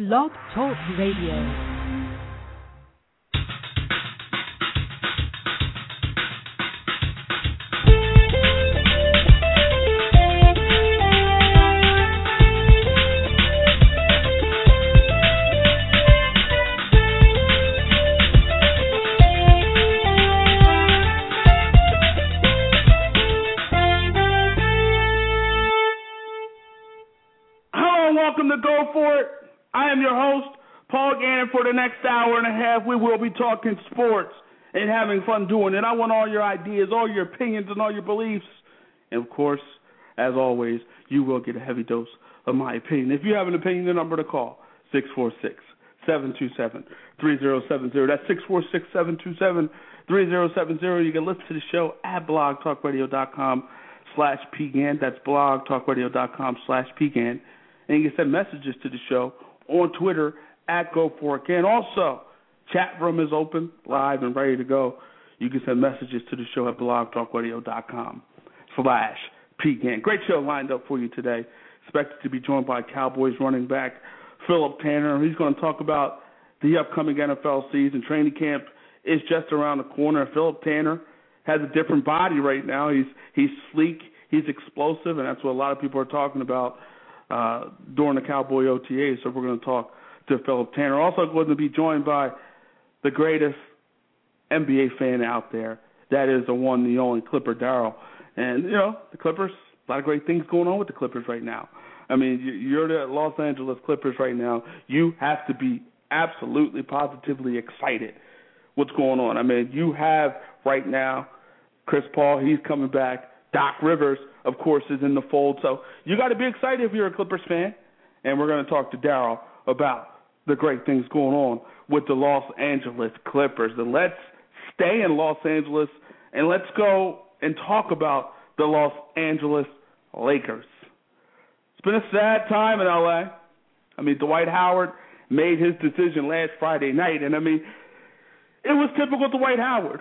Blog Talk Radio. Half, we will be talking sports and having fun doing it. I want all your ideas, all your opinions, and all your beliefs. And of course, as always, you will get a heavy dose of my opinion. If you have an opinion, the number to call six four six seven two seven three zero seven zero. That's six four six seven two seven three zero seven zero. You can listen to the show at blogtalkradio.com slash pgan. That's blogtalkradio.com slash pgan. And you can send messages to the show on Twitter at Go For It Also, chat room is open, live and ready to go. You can send messages to the show at blogtalkradio.com slash PGAN. Great show lined up for you today. Expected to be joined by Cowboys running back Phillip Tanner. He's going to talk about the upcoming NFL season. Training camp is just around the corner. Phillip Tanner has a different body right now. He's he's sleek, he's explosive, and that's what a lot of people are talking about uh, during the Cowboy OTA. So we're going to talk to Phillip Tanner. Also going to be joined by the greatest NBA fan out there. That is the one, the only Clipper Darrell. And you know the Clippers. A lot of great things going on with the Clippers right now. I mean, you're the Los Angeles Clippers right now. You have to be absolutely, positively excited. What's going on? I mean, you have right now Chris Paul. He's coming back. Doc Rivers, of course, is in the fold. So you got to be excited if you're a Clippers fan. And we're going to talk to Darrell about the great things going on with the Los Angeles Clippers. And let's stay in Los Angeles and let's go and talk about the Los Angeles Lakers. It's been a sad time in LA. I mean, Dwight Howard made his decision last Friday night, and I mean, it was typical Dwight Howard.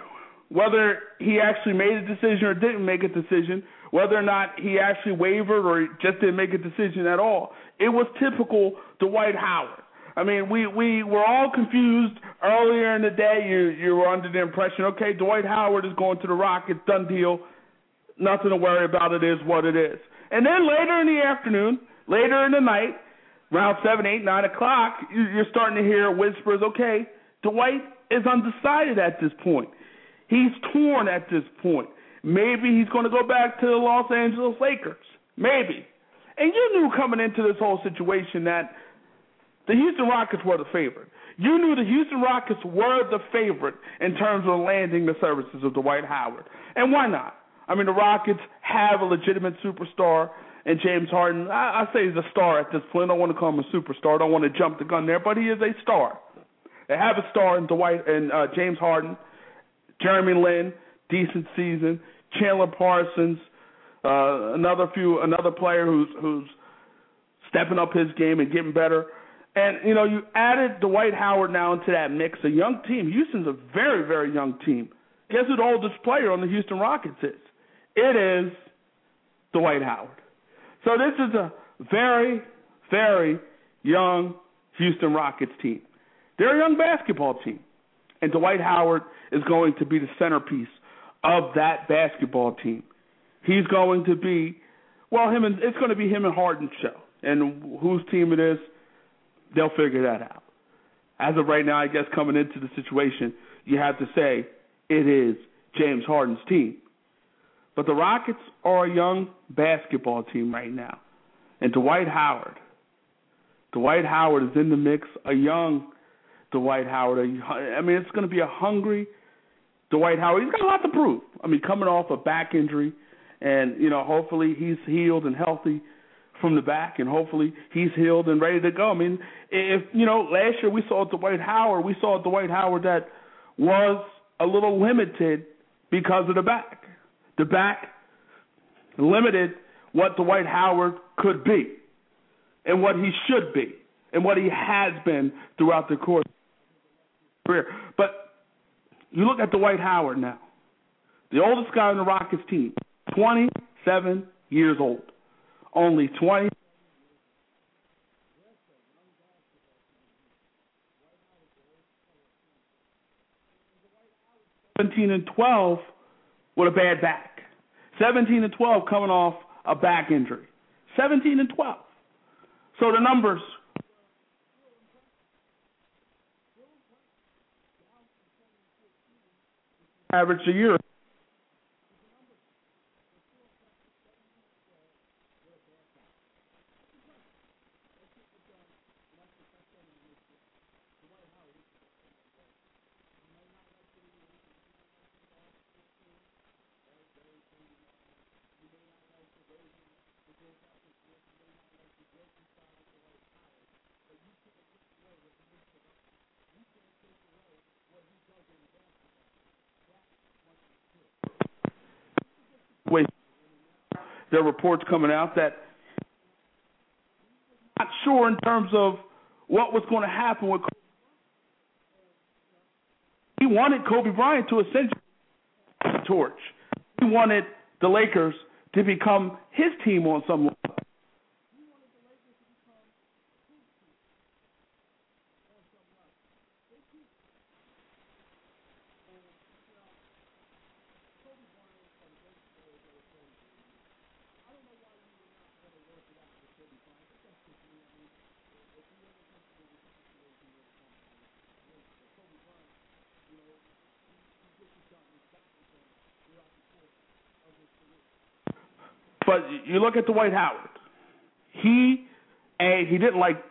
Whether he actually made a decision or didn't make a decision, whether or not he actually wavered or just didn't make a decision at all, it was typical Dwight Howard. I mean, we we were all confused earlier in the day. You you were under the impression, okay, Dwight Howard is going to the Rockets, done deal. Nothing to worry about. It is what it is. And then later in the afternoon, later in the night, around seven, eight, nine o'clock, you're starting to hear whispers. Okay, Dwight is undecided at this point. He's torn at this point. Maybe he's going to go back to the Los Angeles Lakers. Maybe. And you knew coming into this whole situation that the Houston Rockets were the favorite. You knew the Houston Rockets were the favorite in terms of landing the services of Dwight Howard. And why not? I mean, the Rockets have a legitimate superstar in James Harden. I, I say he's a star at this point. I don't want to call him a superstar. I don't want to jump the gun there, but he is a star. They have a star in Dwight and uh, James Harden, Jeremy Lin, decent season, Chandler Parsons, uh, another few, another player who's who's stepping up his game and getting better. And you know, you added Dwight Howard now into that mix, a young team. Houston's a very, very young team. Guess who the oldest player on the Houston Rockets is? It is Dwight Howard. So this is a very, very young Houston Rockets team. They're a young basketball team. And Dwight Howard is going to be the centerpiece of that basketball team. He's going to be well, him and it's going to be him and Harden's show. And whose team it is, they'll figure that out. As of right now, I guess coming into the situation, you have to say it is James Harden's team. But the Rockets are a young basketball team right now. And Dwight Howard, Dwight Howard is in the mix, a young Dwight Howard. I mean, it's going to be a hungry Dwight Howard. He's got a lot to prove. I mean, coming off a back injury, and you know, hopefully he's healed and healthy from the back, and hopefully he's healed and ready to go. I mean, if you know, last year we saw Dwight Howard, we saw Dwight Howard that was a little limited because of the back. The back limited what Dwight Howard could be, and what he should be, and what he has been throughout the course of career. But you look at Dwight Howard now, the oldest guy on the Rockets team, 27 years old only 20. Seventeen and twelve with a bad back. Seventeen and twelve coming off a back injury. Seventeen and twelve. So the numbers average a year. There are reports coming out that not sure in terms of what was going to happen with. He wanted Kobe Bryant to essentially torch. He wanted the Lakers to become his team on some. But you look at Dwight Howard. He a he didn't like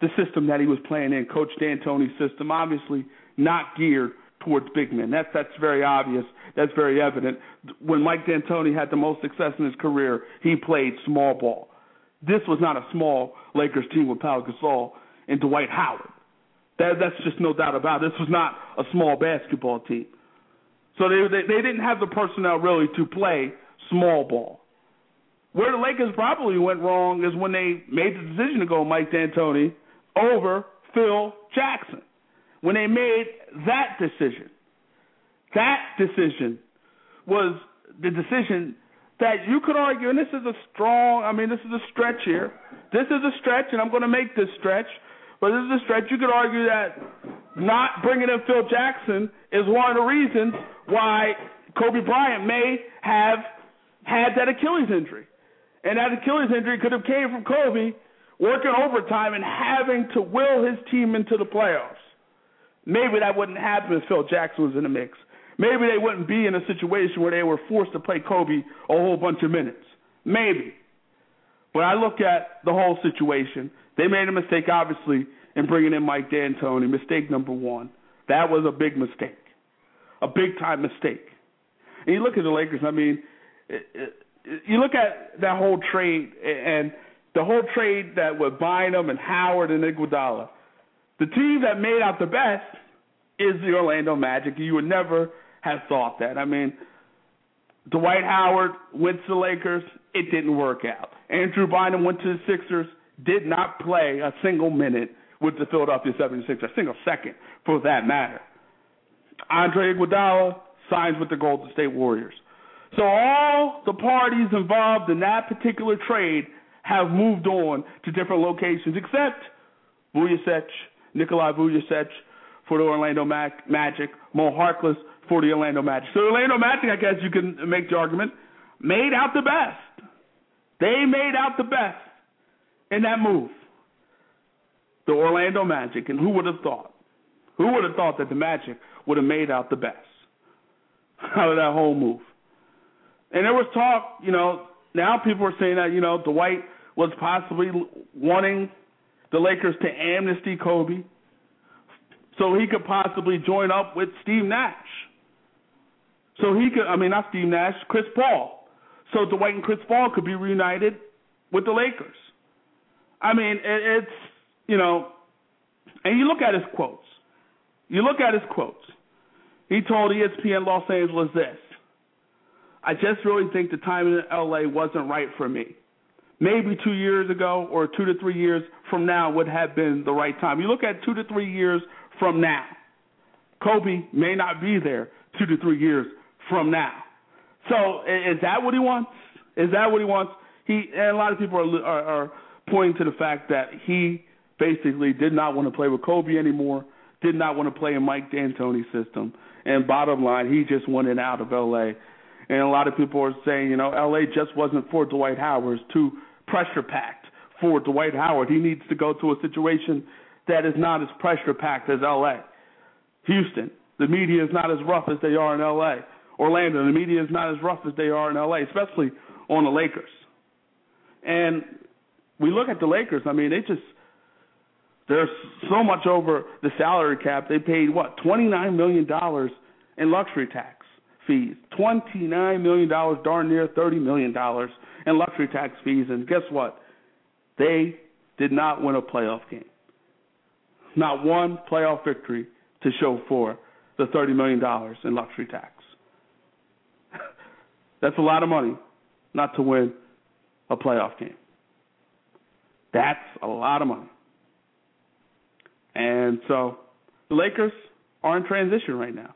the system that he was playing in, Coach D'Antoni's system. Obviously, not geared towards big men. That's that's very obvious. That's very evident. When Mike D'Antoni had the most success in his career, he played small ball. This was not a small Lakers team with Pau Gasol and Dwight Howard. That, that's just no doubt about it. This was not a small basketball team. So they, they they didn't have the personnel really to play small ball. Where the Lakers probably went wrong is when they made the decision to go Mike D'Antoni over Phil Jackson. When they made that decision, that decision was the decision that you could argue, and this is a strong, I mean, this is a stretch here. This is a stretch, and I'm going to make this stretch, but this is a stretch. You could argue that not bringing in Phil Jackson is one of the reasons why Kobe Bryant may have had that Achilles injury. And that Achilles injury could have came from Kobe working overtime and having to will his team into the playoffs. Maybe that wouldn't happen if Phil Jackson was in the mix. Maybe they wouldn't be in a situation where they were forced to play Kobe a whole bunch of minutes. Maybe. But I look at the whole situation. They made a mistake, obviously, in bringing in Mike D'Antoni. Mistake number one. That was a big mistake, a big time mistake. And you look at the Lakers. I mean, it, it, you look at that whole trade and the whole trade that with Bynum and Howard and Iguodala. The team that made out the best is the Orlando Magic. You would never have thought that. I mean, Dwight Howard went to the Lakers. It didn't work out. Andrew Bynum went to the Sixers. Did not play a single minute with the Philadelphia 76ers, a single second for that matter. Andre Iguodala signs with the Golden State Warriors. So all the parties involved in that particular trade have moved on to different locations, except Vujacic, Nikolai Vujacic for the Orlando Magic, Mo Harkless for the Orlando Magic. So Orlando Magic, I guess you can make the argument, made out the best. They made out the best in that move. The Orlando Magic, and who would have thought? Who would have thought that the Magic would have made out the best out of that whole move? And there was talk, you know, now people are saying that, you know, Dwight was possibly wanting the Lakers to amnesty Kobe so he could possibly join up with Steve Nash. So he could, I mean, not Steve Nash, Chris Paul. So Dwight and Chris Paul could be reunited with the Lakers. I mean, it, it's, you know, and you look at his quotes. You look at his quotes. He told ESPN Los Angeles this I just really think the time in LA wasn't right for me. Maybe two years ago or two to three years from now would have been the right time. You look at two to three years from now. Kobe may not be there two to three years from now. So is that what he wants? Is that what he wants? He and a lot of people are, are, are pointing to the fact that he basically did not want to play with Kobe anymore. did not want to play in Mike D'Antoni's system. And bottom line, he just wanted out of LA. And a lot of people are saying, you know, LA just wasn't for Dwight Howard. It's too pressure packed for Dwight Howard. He needs to go to a situation that is not as pressure packed as LA. Houston, the media is not as rough as they are in LA. Orlando, the media is not as rough as they are in LA, especially on the Lakers. And we look at the Lakers, I mean, they just there's so much over the salary cap. They paid what, twenty nine million dollars in luxury tax fees. Twenty nine million dollars, darn near thirty million dollars in luxury tax fees. And guess what? They did not win a playoff game. Not one playoff victory to show for the thirty million dollars in luxury tax. That's a lot of money not to win a playoff game. That's a lot of money. And so the Lakers are in transition right now.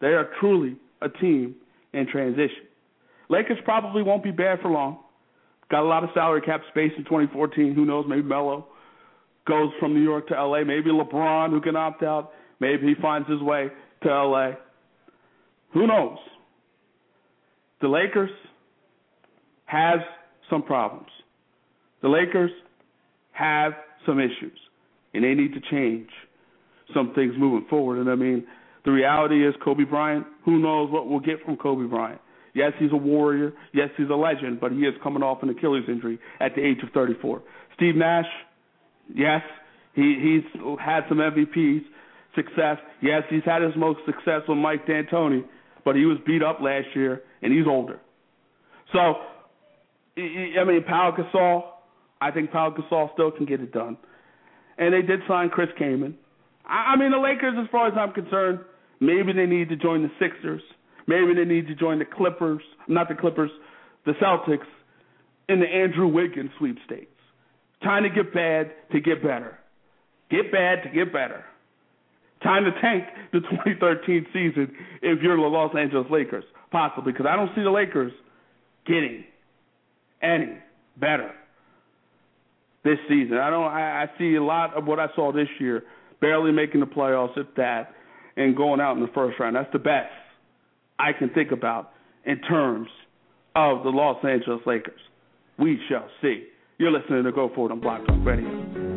They are truly a team in transition. Lakers probably won't be bad for long. Got a lot of salary cap space in 2014. Who knows? Maybe Melo goes from New York to LA. Maybe LeBron, who can opt out, maybe he finds his way to LA. Who knows? The Lakers has some problems. The Lakers have some issues and they need to change some things moving forward. And I mean, the reality is Kobe Bryant, who knows what we'll get from Kobe Bryant. Yes, he's a warrior. Yes, he's a legend, but he is coming off an Achilles injury at the age of 34. Steve Nash, yes, he he's had some MVPs success. Yes, he's had his most success with Mike D'Antoni, but he was beat up last year and he's older. So, I mean, Pau Gasol, I think Pau Gasol still can get it done and they did sign Chris Kaman. I, I mean, the Lakers, as far as I'm concerned, maybe they need to join the Sixers. Maybe they need to join the Clippers, not the Clippers, the Celtics, in the Andrew Wiggins sweepstakes. Time to get bad to get better. Get bad to get better. Time to tank the 2013 season if you're the Los Angeles Lakers, possibly, because I don't see the Lakers getting any better this season. I don't. I, I see a lot of what I saw this year, barely making the playoffs, if that, and going out in the first round. That's the best I can think about in terms of the Los Angeles Lakers. We shall see. You're listening to Go Forward on Blog Talk Radio.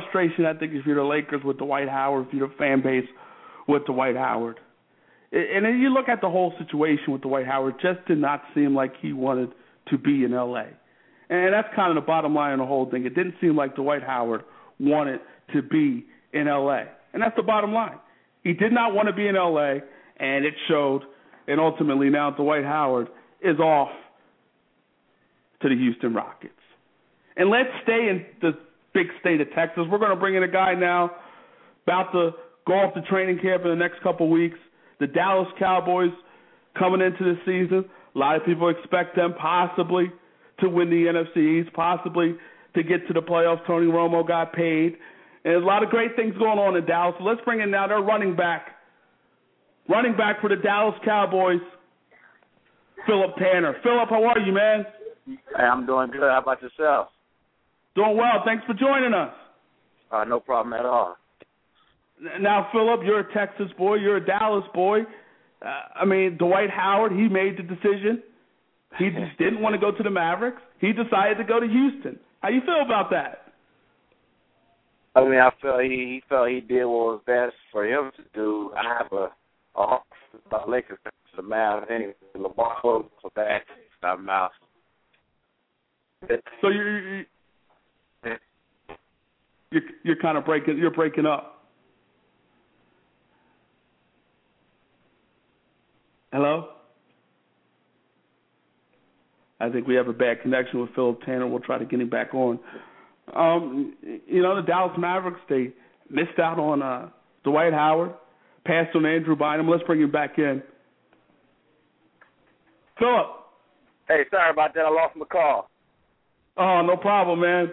Frustration, I think, if you're the Lakers with Dwight Howard, if you're the fan base with Dwight Howard. And then you look at the whole situation with Dwight Howard, just did not seem like he wanted to be in L.A. And that's kind of the bottom line of the whole thing. It didn't seem like Dwight Howard wanted to be in L.A. And that's the bottom line. He did not want to be in L.A., and it showed. And ultimately, now Dwight Howard is off to the Houston Rockets. And let's stay in the big state of Texas. We're going to bring in a guy now about to go off the training camp in the next couple weeks. The Dallas Cowboys coming into the season. A lot of people expect them possibly to win the NFC East, possibly to get to the playoffs. Tony Romo got paid. And a lot of great things going on in Dallas. So let's bring in now their running back. Running back for the Dallas Cowboys, Phillip Tanner. Phillip, how are you, man? Hey, I'm doing good. How about yourself? Doing well. Thanks for joining us. Uh, no problem at all. Now, Phillip, you're a Texas boy. You're a Dallas boy. Uh, I mean, Dwight Howard, he made the decision. He just didn't want to go to the Mavericks. He decided to go to Houston. How you feel about that? I mean, I feel he he felt he did what was best for him to do. I have a a about Lakers to the Mavs anyway. LeBron was a bad taste of mouth. So you're you're, you're kind of breaking you're breaking up. Hello. I think we have a bad connection with Phillip Tanner. We'll try to get him back on. Um, you know, the Dallas Mavericks they missed out on uh, Dwight Howard, passed on Andrew Bynum. Let's bring him back in. Phillip. Hey, sorry about that. I lost my call. Oh, no problem, man.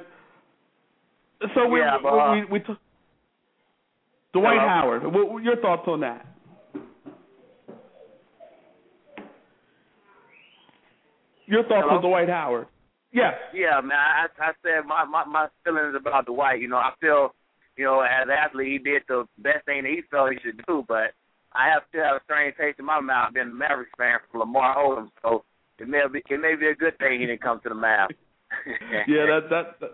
So we yeah, but, uh, uh, we, we t- Dwight? Howard. What, what your thoughts on that? Your thoughts Hello? on Dwight Howard? Yes. Yeah, man. I, I said my, my my feelings about Dwight. You know, I feel, you know, as an athlete, he did the best thing that he felt he should do. But I have still have a strange taste in my mouth being a Mavericks fan from Lamar Odom. So it may be it may be a good thing he didn't come to the Mavs. yeah, that, that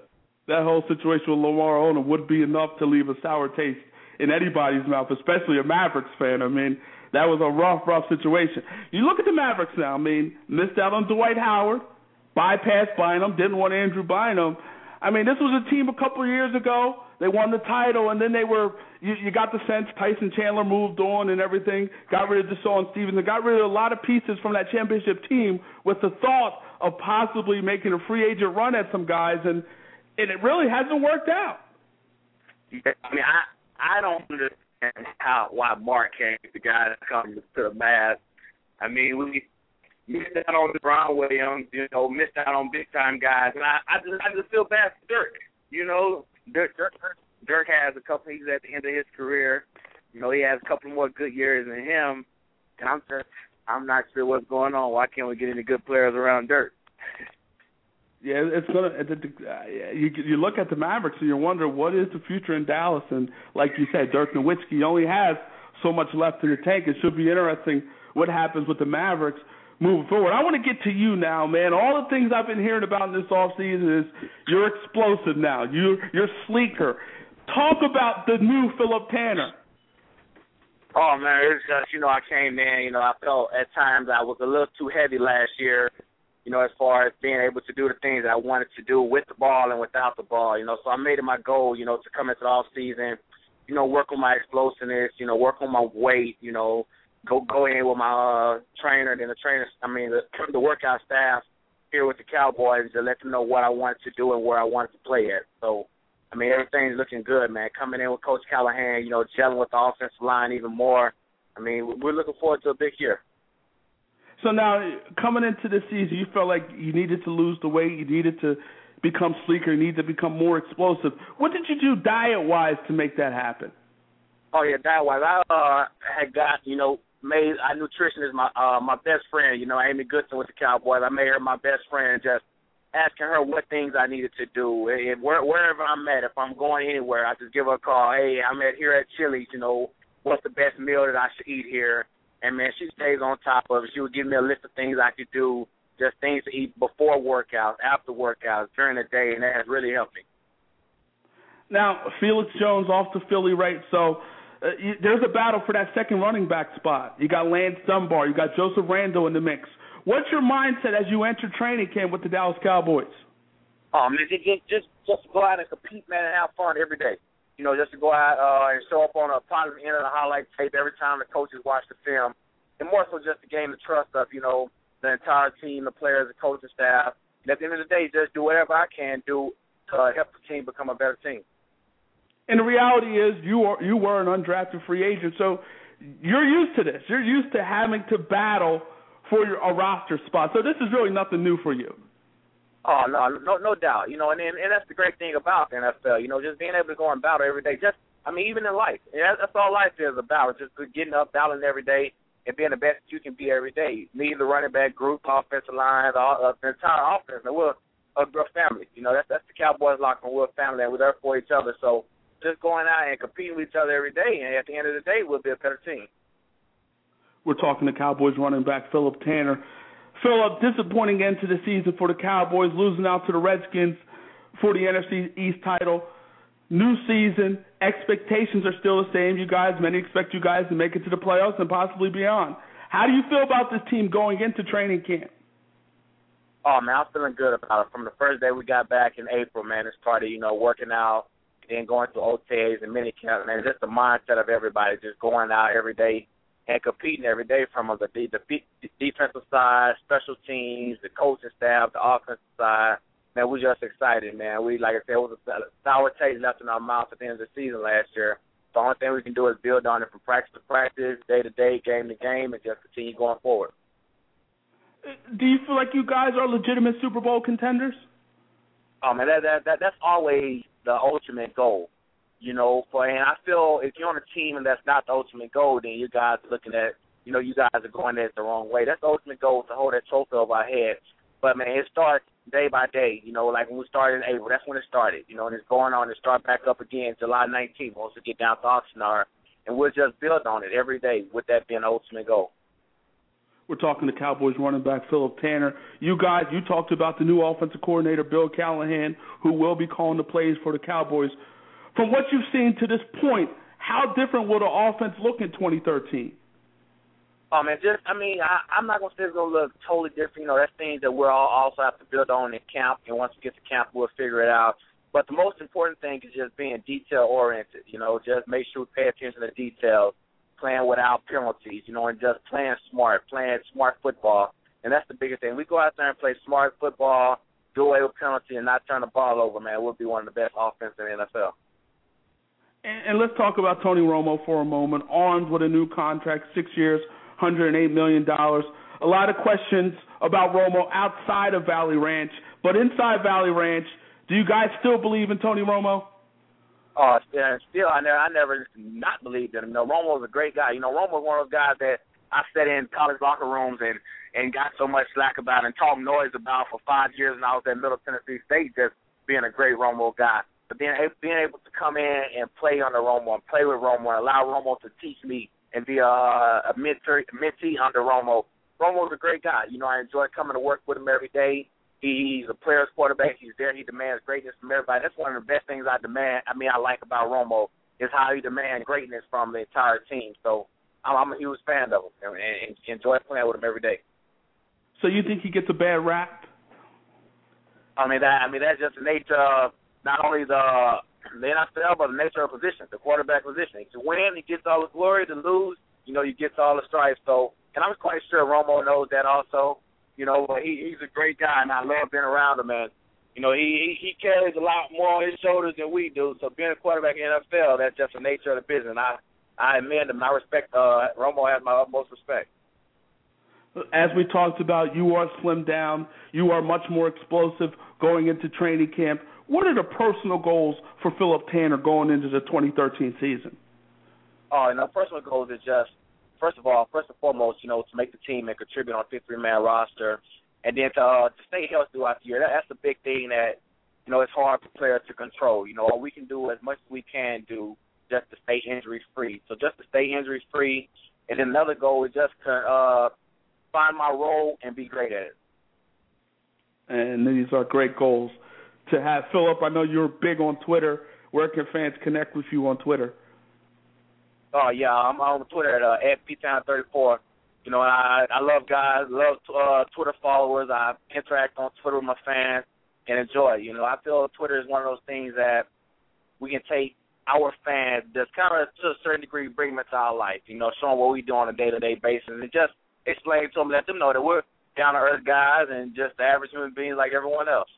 that whole situation with Lamar Odom would be enough to leave a sour taste in anybody's mouth, especially a Mavericks fan. I mean, that was a rough, rough situation. You look at the Mavericks now. I mean, missed out on Dwight Howard, bypassed Bynum, didn't want Andrew Bynum. I mean, this was a team a couple of years ago. They won the title, and then they were. You, you got the sense Tyson Chandler moved on and everything. Got rid of DeShawn Stevens and got rid of a lot of pieces from that championship team with the thought of possibly making a free agent run at some guys, and and it really hasn't worked out. Yeah, I mean, I I don't understand how why Mark can't the guy that comes to the Mavs. I mean, we missed out on Brown Williams, you know, missed out on big time guys, and I I just I just feel bad for Dirk. You know, Dirk Dirk, Dirk has a couple. He's at the end of his career. You know, he has a couple more good years than him. And I'm just I'm not sure what's going on. Why can't we get any good players around Dirk? Yeah, it's gonna. Uh, you you look at the Mavericks and you wonder what is the future in Dallas. And like you said, Dirk Nowitzki only has so much left in the tank. It should be interesting what happens with the Mavericks moving forward. I want to get to you now, man. All the things I've been hearing about in this off season is you're explosive now. You you're sleeker. Talk about the new Phillip Tanner. Oh man, it's just you know I came in, you know I felt at times I was a little too heavy last year, you know as far as being able to do the things that I wanted to do with the ball and without the ball, you know. So I made it my goal, you know, to come into the off season, you know, work on my explosiveness, you know, work on my weight, you know, go go in with my uh, trainer and the trainer, I mean the the workout staff here with the Cowboys to let them know what I wanted to do and where I wanted to play at. So I mean, everything's looking good, man. Coming in with Coach Callahan, you know, gelling with the offensive line even more. I mean, we're looking forward to a big year. So now, coming into the season, you felt like you needed to lose the weight, you needed to become sleeker, you needed to become more explosive. What did you do diet-wise to make that happen? Oh yeah, diet wise, I uh, had got you know made. Nutrition is my uh, my best friend. You know, Amy Goodson with the Cowboys. I made her my best friend. Just asking her what things I needed to do. And where, wherever I'm at, if I'm going anywhere, I just give her a call. Hey, I'm at here at Chili's. You know, what's the best meal that I should eat here? And man, she stays on top of it. She would give me a list of things I could do, just things to eat before workouts, after workouts, during the day, and that has really helped me. Now, Felix Jones off to Philly, right? So uh, you, there's a battle for that second running back spot. You got Lance Dunbar, you got Joseph Randle in the mix. What's your mindset as you enter training camp with the Dallas Cowboys? Um, just just just go out and compete, man, and have fun every day. You know, just to go out uh, and show up on a positive end of the highlight tape every time the coaches watch the film, and more so just to gain the trust of you know the entire team, the players, the coaching staff. And at the end of the day, just do whatever I can do to uh, help the team become a better team. And the reality is, you are you were an undrafted free agent, so you're used to this. You're used to having to battle for your, a roster spot. So this is really nothing new for you. Oh no, no, no doubt. You know, and and, and that's the great thing about the NFL. You know, just being able to go and battle every day. Just, I mean, even in life, yeah, that's all life is about. Just getting up, battling every day, and being the best you can be every day. Leading the running back group, offensive line, the, uh, the entire offense. And we're a, a family. You know, that's that's the Cowboys locker room. We're a family, and we're there for each other. So just going out and competing with each other every day, and at the end of the day, we'll be a better team. We're talking to Cowboys running back Phillip Tanner. Phillip, disappointing end to the season for the Cowboys, losing out to the Redskins for the NFC East title. New season, expectations are still the same. You guys, many expect you guys to make it to the playoffs and possibly beyond. How do you feel about this team going into training camp? Oh man, I'm feeling good about it. From the first day we got back in April, man, it started, you know, working out, then going to OTAs and mini camp, man, just the mindset of everybody, just going out every day and competing every day from the, the, the defensive side, special teams, the coaching staff, the offensive side. man, we're just excited, man. We like I said, it was a sour taste left in our mouth at the end of the season last year. The only thing we can do is build on it from practice to practice, day to day, game to game, and just continue going forward. Uh, do you feel like you guys are legitimate Super Bowl contenders? Oh man, that that, that that's always the ultimate goal. You know, for and I feel if you're on a team and that's not the ultimate goal, then you guys are looking at you know, you guys are going at it the wrong way. That's the ultimate goal to hold that trophy over our head. But man, it starts day by day. You know, like when we started in April, that's when it started. You know, and it's going on to start back up again July 19th once we get down to Oxnard, and we'll just build on it every day with that being the ultimate goal. We're talking to Cowboys running back Phillip Tanner. You guys, you talked about the new offensive coordinator Bill Callahan, who will be calling the plays for the Cowboys. From what you've seen to this point, how different will the offense look in 2013? Um, and just, I mean, I, I'm not gonna say it's gonna look totally different. You know, that's things that we'll all also have to build on in camp. And once we get to camp, we'll figure it out. But the most important thing is just being detail oriented. You know, just make sure we pay attention to details, playing without penalties. You know, and just playing smart, playing smart football. And that's the biggest thing. We go out there and play smart football, do away with penalty, and not turn the ball over. Man, we'll be one of the best offenses in the NFL. And, and let's talk about Tony Romo for a moment. Armed with a new contract, six years, $108 million. A lot of questions about Romo outside of Valley Ranch, but inside Valley Ranch, do you guys still believe in Tony Romo? Oh, still, still, I never, I never not believed in him. No, Romo was a great guy. You know, Romo was one of those guys that I sat in college locker rooms and and got so much slack about and talked noise about for five years, and I was at Middle Tennessee State, just being a great Romo guy. But then being able to come in and play under Romo and play with Romo and allow Romo to teach me and be uh, a, a mentor, mentee under Romo. Romo's a great guy. You know, I enjoy coming to work with him every day. He's a player's quarterback. He's there. He demands greatness from everybody. That's one of the best things I demand. I mean, I like about Romo is how he demands greatness from the entire team. So I'm, I'm a huge fan of him and, and enjoy playing with him every day. So you think he gets a bad rap? I mean that. I mean that's just the nature of not only the the NFL, but the nature of position, the quarterback position. To win, he gets all the glory. To lose, you know, he gets all the stripes. So, and I'm quite sure Romo knows that also. You know, he he's a great guy, and I love being around him. And you know, he he carries a lot more on his shoulders than we do. So, being a quarterback in the NFL, that's just the nature of the business. And I I admit him. I respect. Uh, Romo has my utmost respect. As we talked about, you are slimmed down. You are much more explosive going into training camp. What are the personal goals for Phillip Tanner going into the 2013 season? Oh, and our personal goals is just, first of all, first and foremost, you know, to make the team and contribute on a 53-man roster, and then to, uh, to stay healthy throughout the year. That, that's the big thing that, you know, it's hard for players to control. You know, all we can do as much as we can do just to stay injury-free. So just to stay injury-free, and then another goal is just to uh, find my role and be great at it. And these are great goals to have Phillip. I know you're big on Twitter. Where can fans connect with you on Twitter? Oh yeah, I'm on Twitter at uh, at ptown34. You know, I I love guys, love uh, Twitter followers. I interact on Twitter with my fans and enjoy. You know, I feel Twitter is one of those things that we can take our fans, just kind of to a certain degree, bring them into our life. You know, showing what we do on a day to day basis, and just explain to them, let them know that we're down to earth guys and just average human beings like everyone else.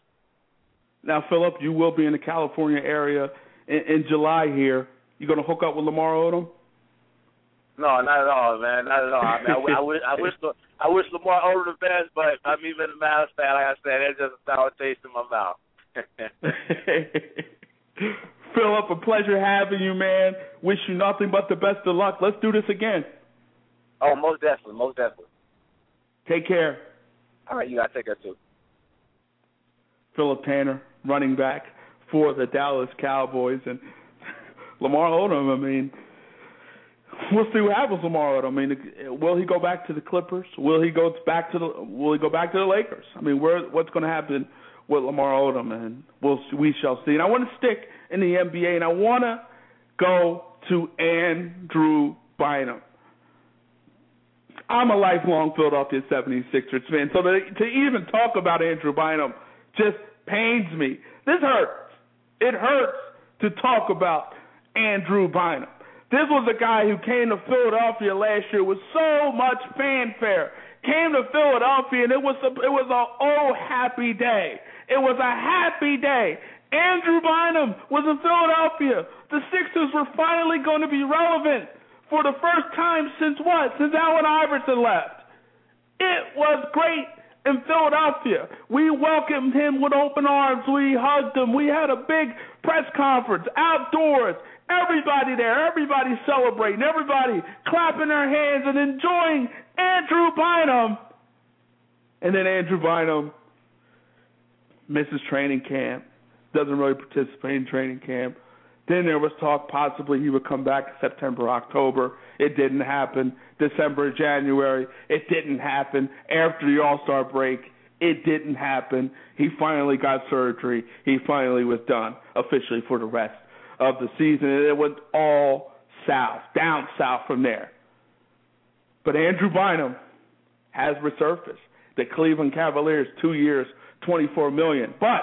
Now, Phillip, you will be in the California area in, in July here. You going to hook up with Lamar Odom? No, not at all, man. Not at all. I, mean, I, I wish, I wish, I wish Lamar Odom the best, but I'm even a Mavs fan. Like I said, it's just a sour taste in my mouth. Phillip, a pleasure having you, man. Wish you nothing but the best of luck. Let's do this again. Oh, most definitely, most definitely. Take care. All right, you gotta take care too. Phillip Tanner, running back for the Dallas Cowboys, and Lamar Odom. I mean, we'll see what happens. Odom. I mean, will he go back to the Clippers? Will he go back to the? Will he go back to the Lakers? I mean, where what's going to happen with Lamar Odom? And we'll we shall see. And I want to stick in the NBA, and I want to go to Andrew Bynum. I'm a lifelong Philadelphia 76ers fan, so to, to even talk about Andrew Bynum just pains me. This hurts. It hurts to talk about Andrew Bynum. This was a guy who came to Philadelphia last year with so much fanfare. Came to Philadelphia and it was a, it was a oh happy day. It was a happy day. Andrew Bynum was in Philadelphia. The Sixers were finally going to be relevant for the first time since what? Since Allen Iverson left. It was great in Philadelphia. We welcomed him with open arms. We hugged him. We had a big press conference outdoors. Everybody there, everybody celebrating, everybody clapping their hands and enjoying Andrew Bynum. And then Andrew Bynum misses training camp, doesn't really participate in training camp. Then there was talk possibly he would come back in September, October. It didn't happen. December, January. It didn't happen. After the All Star break, it didn't happen. He finally got surgery. He finally was done officially for the rest of the season. And it went all south, down south from there. But Andrew Bynum has resurfaced. The Cleveland Cavaliers, two years, twenty-four million, but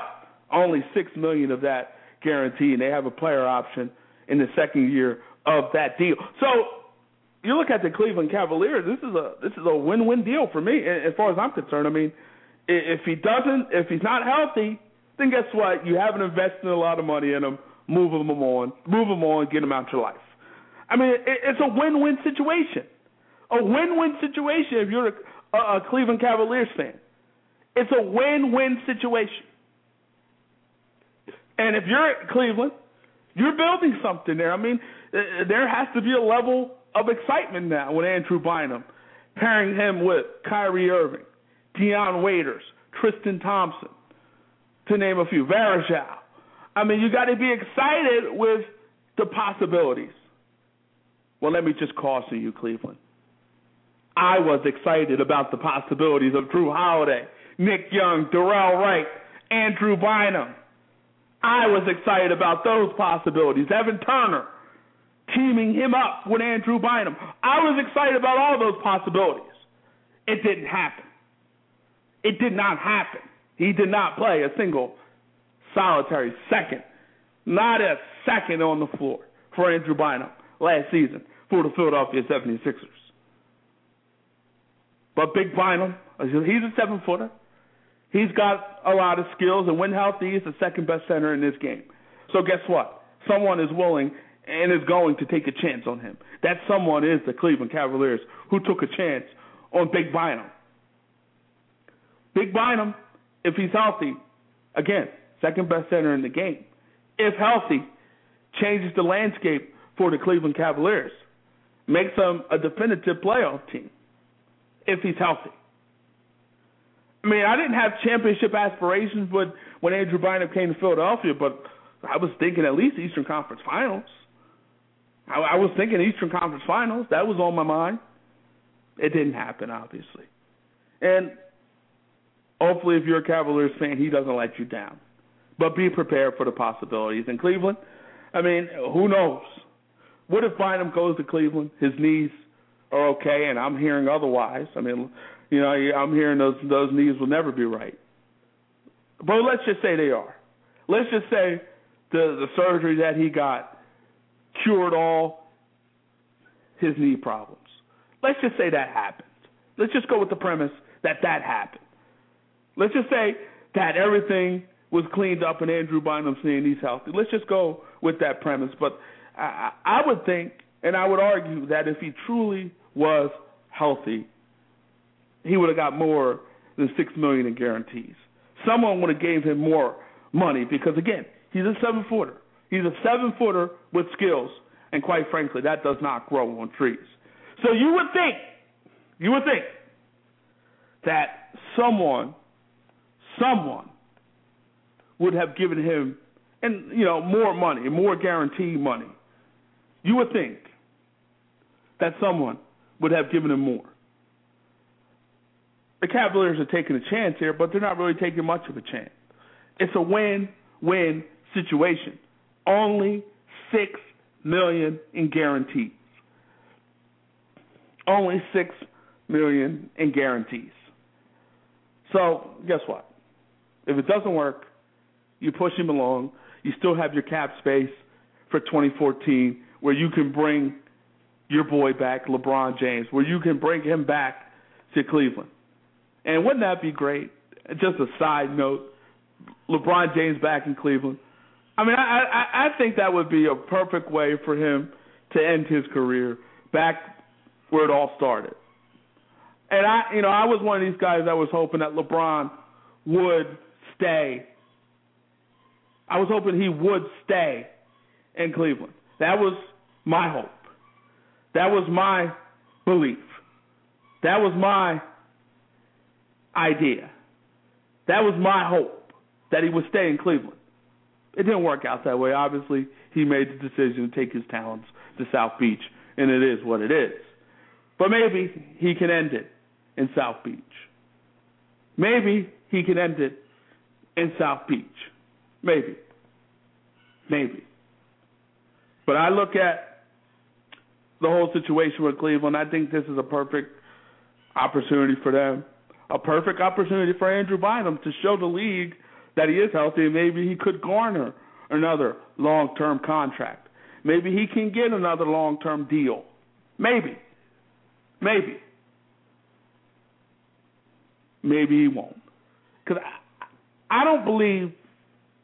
only six million of that guaranteed. And they have a player option in the second year of that deal. So you look at the Cleveland Cavaliers. This is a this is a win-win deal for me, as far as I'm concerned. I mean, if he doesn't, if he's not healthy, then guess what? You haven't invested a lot of money in him. Move him on, move him on, get him out your life. I mean, it's a win-win situation. A win-win situation if you're a, a Cleveland Cavaliers fan. It's a win-win situation. And if you're at Cleveland, you're building something there. I mean, uh, there has to be a level of excitement now with Andrew Bynum, pairing him with Kyrie Irving, Dion Waiters, Tristan Thompson, to name a few, Varejao. I mean, you got to be excited with the possibilities. Well, let me just caution you, Cleveland. I was excited about the possibilities of Jrue Holiday, Nick Young, Dorell Wright, Andrew Bynum. I was excited about those possibilities. Evan Turner, teaming him up with Andrew Bynum. I was excited about all those possibilities. It didn't happen. It did not happen. He did not play a single solitary second, not a second on the floor for Andrew Bynum last season for the Philadelphia 76ers. But Big Bynum, he's a seven footer. He's got a lot of skills, and when healthy, he's the second best center in this game. So guess what? Someone is willing and is going to take a chance on him. That someone is the Cleveland Cavaliers who took a chance on Big Bynum. Big Bynum, if he's healthy, again, second best center in the game. If healthy, changes the landscape for the Cleveland Cavaliers, makes them a definitive playoff team if he's healthy. I mean, I didn't have championship aspirations when when Andrew Bynum came to Philadelphia, but I was thinking at least Eastern Conference Finals. I, I was thinking Eastern Conference Finals. That was on my mind. It didn't happen, obviously. And hopefully, if you're a Cavaliers fan, he doesn't let you down. But be prepared for the possibilities. In Cleveland, I mean, who knows? What if Bynum goes to Cleveland? His knees are okay, and I'm hearing otherwise. I mean, you know, I'm hearing those those knees will never be right. But let's just say they are. Let's just say the the surgery that he got cured all his knee problems. Let's just say that happened. Let's just go with the premise that that happened. Let's just say that everything was cleaned up and Andrew Bynum's knee and he's healthy. Let's just go with that premise. But I, I would think, and I would argue that if he truly was healthy, he would have got more than six million in guarantees. Someone would have gave him more money because again, he's a seven footer. He's a seven footer with skills, and quite frankly, that does not grow on trees. So you would think, you would think that someone, someone would have given him, and you know, more money, more guaranteed money. You would think that someone would have given him more the Cavaliers are taking a chance here, but they're not really taking much of a chance. It's a win-win situation. Only six million in guarantees. Only six million in guarantees. So guess what? If it doesn't work, you push him along. You still have your cap space for 2014, where you can bring your boy back, LeBron James, where you can bring him back to Cleveland. And wouldn't that be great? Just a side note, LeBron James back in Cleveland. I mean, I, I I think that would be a perfect way for him to end his career back where it all started. And I, you know, I was one of these guys that was hoping that LeBron would stay. I was hoping he would stay in Cleveland. That was my hope. That was my belief. That was my idea. That was my hope that he would stay in Cleveland. It didn't work out that way. Obviously, he made the decision to take his talents to South Beach, and it is what it is. But maybe he can end it in South Beach. Maybe he can end it in South Beach. Maybe. Maybe. But I look at the whole situation with Cleveland. I think this is a perfect opportunity for them. A perfect opportunity for Andrew Bynum to show the league that he is healthy and maybe he could garner another long term contract. Maybe he can get another long term deal. Maybe. Maybe. Maybe he won't. Because I, I don't believe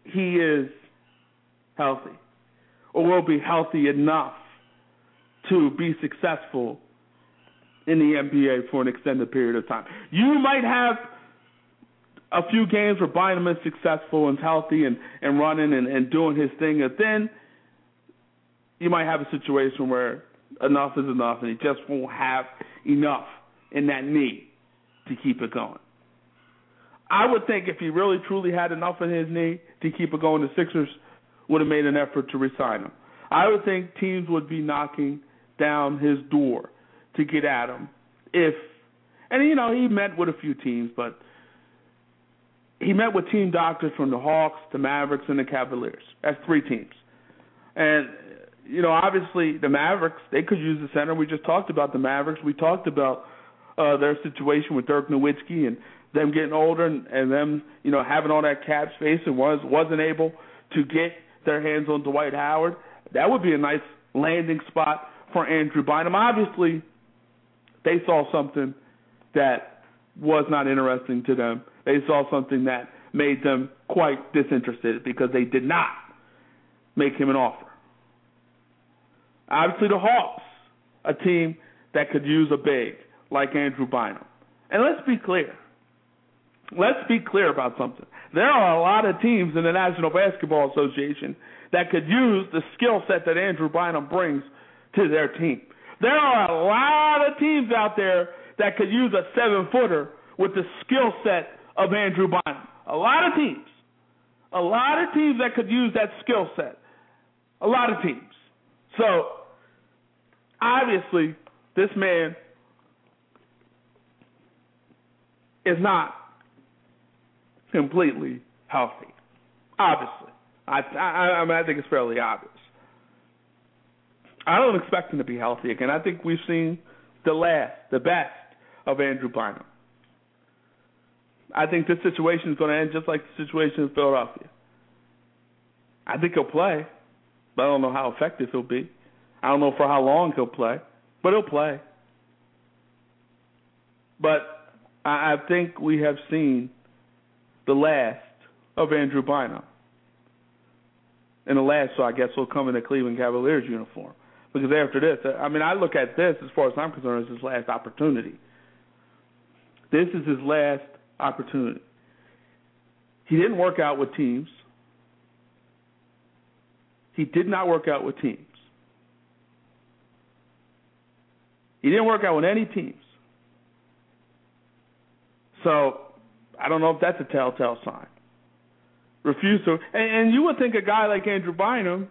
he is healthy or will be healthy enough to be successful in the NBA for an extended period of time. You might have a few games where Bynum is successful and healthy and, and running and, and doing his thing, and then you might have a situation where enough is enough and he just won't have enough in that knee to keep it going. I would think if he really truly had enough in his knee to keep it going, the Sixers would have made an effort to resign him. I would think teams would be knocking down his door to get at him if and you know, he met with a few teams, but he met with team doctors from the Hawks, the Mavericks, and the Cavaliers. That's three teams. And you know, obviously the Mavericks they could use the center. We just talked about the Mavericks. We talked about uh, their situation with Dirk Nowitzki and them getting older and, and them, you know, having all that cap space and was wasn't able to get their hands on Dwight Howard. That would be a nice landing spot for Andrew Bynum. Obviously, they saw something that was not interesting to them. They saw something that made them quite disinterested because they did not make him an offer. Obviously, the Hawks, a team that could use a big like Andrew Bynum. And let's be clear. Let's be clear about something. There are a lot of teams in the National Basketball Association that could use the skill set that Andrew Bynum brings to their team. There are a lot of teams out there that could use a seven footer with the skill set of Andrew Bynum. A lot of teams. A lot of teams that could use that skill set. A lot of teams. So, obviously, this man is not completely healthy. Obviously. I, I, I, mean, I think it's fairly obvious. I don't expect him to be healthy again. I think we've seen the last, the best of Andrew Bynum. I think this situation is going to end just like the situation in Philadelphia. I think he'll play, but I don't know how effective he'll be. I don't know for how long he'll play, but he'll play. But I think we have seen the last of Andrew Bynum. And the last, so I guess, will come in a Cleveland Cavaliers uniform. Because after this, I mean, I look at this, as far as I'm concerned, as his last opportunity. This is his last opportunity. He didn't work out with teams. He did not work out with teams. He didn't work out with any teams. So I don't know if that's a telltale sign. Refuse to, and, and you would think a guy like Andrew Bynum,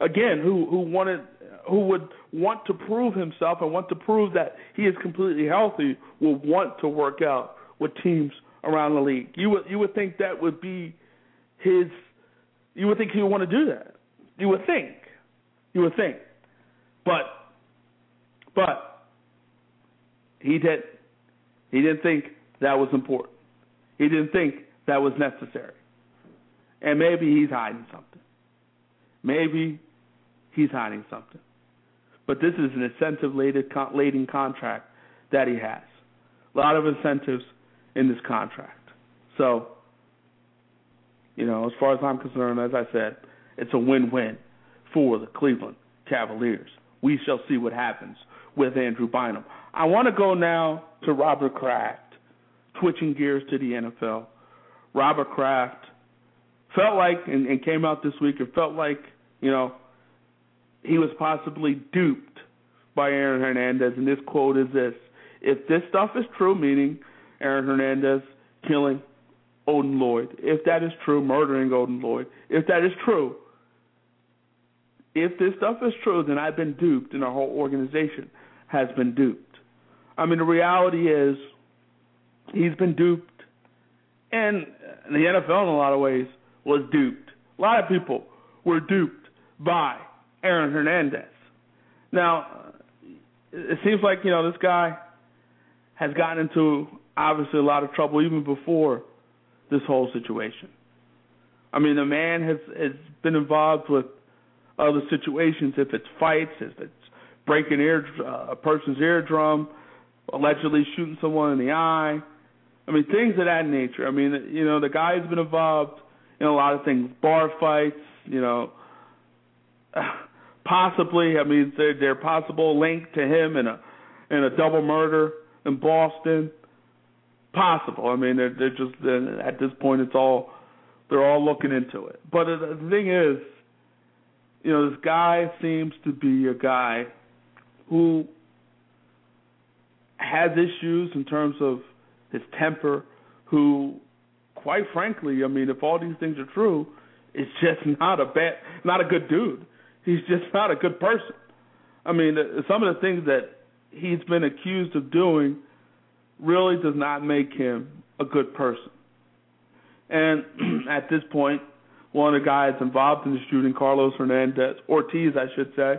again, who who wanted, who would want to prove himself and want to prove that he is completely healthy, will want to work out with teams around the league. You would you would think that would be his. You would think he would want to do that. You would think. You would think, but but he did. He didn't think that was important. He didn't think that was necessary. And maybe he's hiding something. Maybe he's hiding something. But this is an incentive laden contract that he has. A lot of incentives in this contract. So You know, as far as I'm concerned, as I said, it's a win-win for the Cleveland Cavaliers. We shall see what happens with Andrew Bynum. I want to go now to Robert Kraft, switching gears to the NFL. Robert Kraft felt like, and, and came out this week, it felt like, you know, he was possibly duped by Aaron Hernandez. And this quote is this If this stuff is true, meaning Aaron Hernandez killing Odin Lloyd, if that is true, murdering Odin Lloyd, if that is true, if this stuff is true, then I've been duped and our whole organization has been duped. I mean, the reality is he's been duped, and the NFL in a lot of ways was duped. A lot of people were duped by Aaron Hernandez. Now, it seems like, you know, this guy has gotten into obviously a lot of trouble even before this whole situation. I mean, the man has has been involved with other situations. If it's fights, if it's breaking ear uh, a person's eardrum, allegedly shooting someone in the eye. I mean, things of that nature. I mean, you know, the guy's been involved in a lot of things, bar fights. You know, possibly. I mean, they're, they're possible link to him in a in a double murder in Boston. Possible. I mean, they're, they're just at this point, it's all they're all looking into it. But uh, the thing is, you know, this guy seems to be a guy who has issues in terms of his temper, who, quite frankly, I mean, if all these things are true, is just not a bad, not a good dude. He's just not a good person. I mean, some of the things that he's been accused of doing really does not make him a good person. And at this point, one of the guys involved in the shooting, Carlos Hernandez Ortiz, I should say,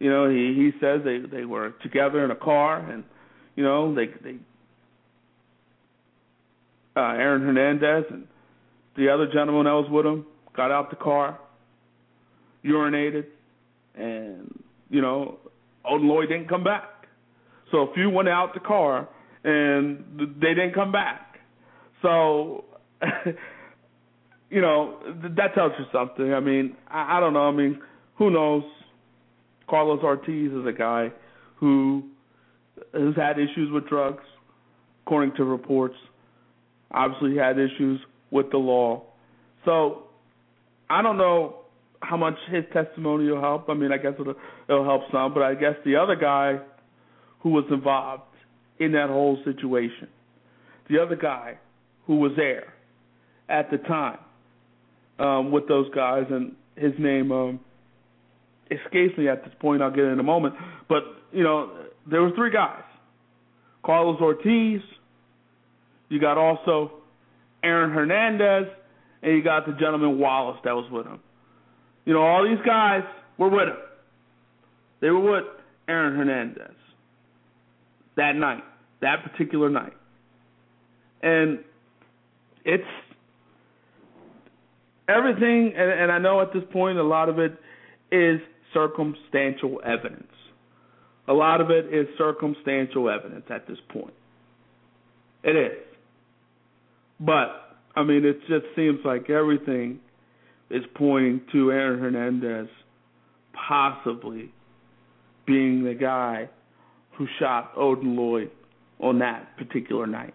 you know, he he says they they were together in a car, and you know they they uh, Aaron Hernandez and the other gentleman that was with him got out the car, urinated, and you know, Odin Lloyd didn't come back. So a few went out the car and they didn't come back. So, you know, that tells you something. I mean, I, I don't know. I mean, who knows? Carlos Ortiz is a guy who has had issues with drugs, according to reports. Obviously, had issues with the law. So, I don't know how much his testimony will help. I mean, I guess it'll, it'll help some, but I guess the other guy who was involved in that whole situation, the other guy who was there at the time um, with those guys, and his name um, escapes me at this point. I'll get it in a moment. But you know, there were three guys: Carlos Ortiz. You got also Aaron Hernandez, and you got the gentleman Wallace that was with him. You know, all these guys were with him. They were with Aaron Hernandez that night, that particular night. And it's everything, and, and I know at this point a lot of it is circumstantial evidence. A lot of it is circumstantial evidence at this point. It is. But, I mean, it just seems like everything is pointing to Aaron Hernandez possibly being the guy who shot Odin Lloyd on that particular night.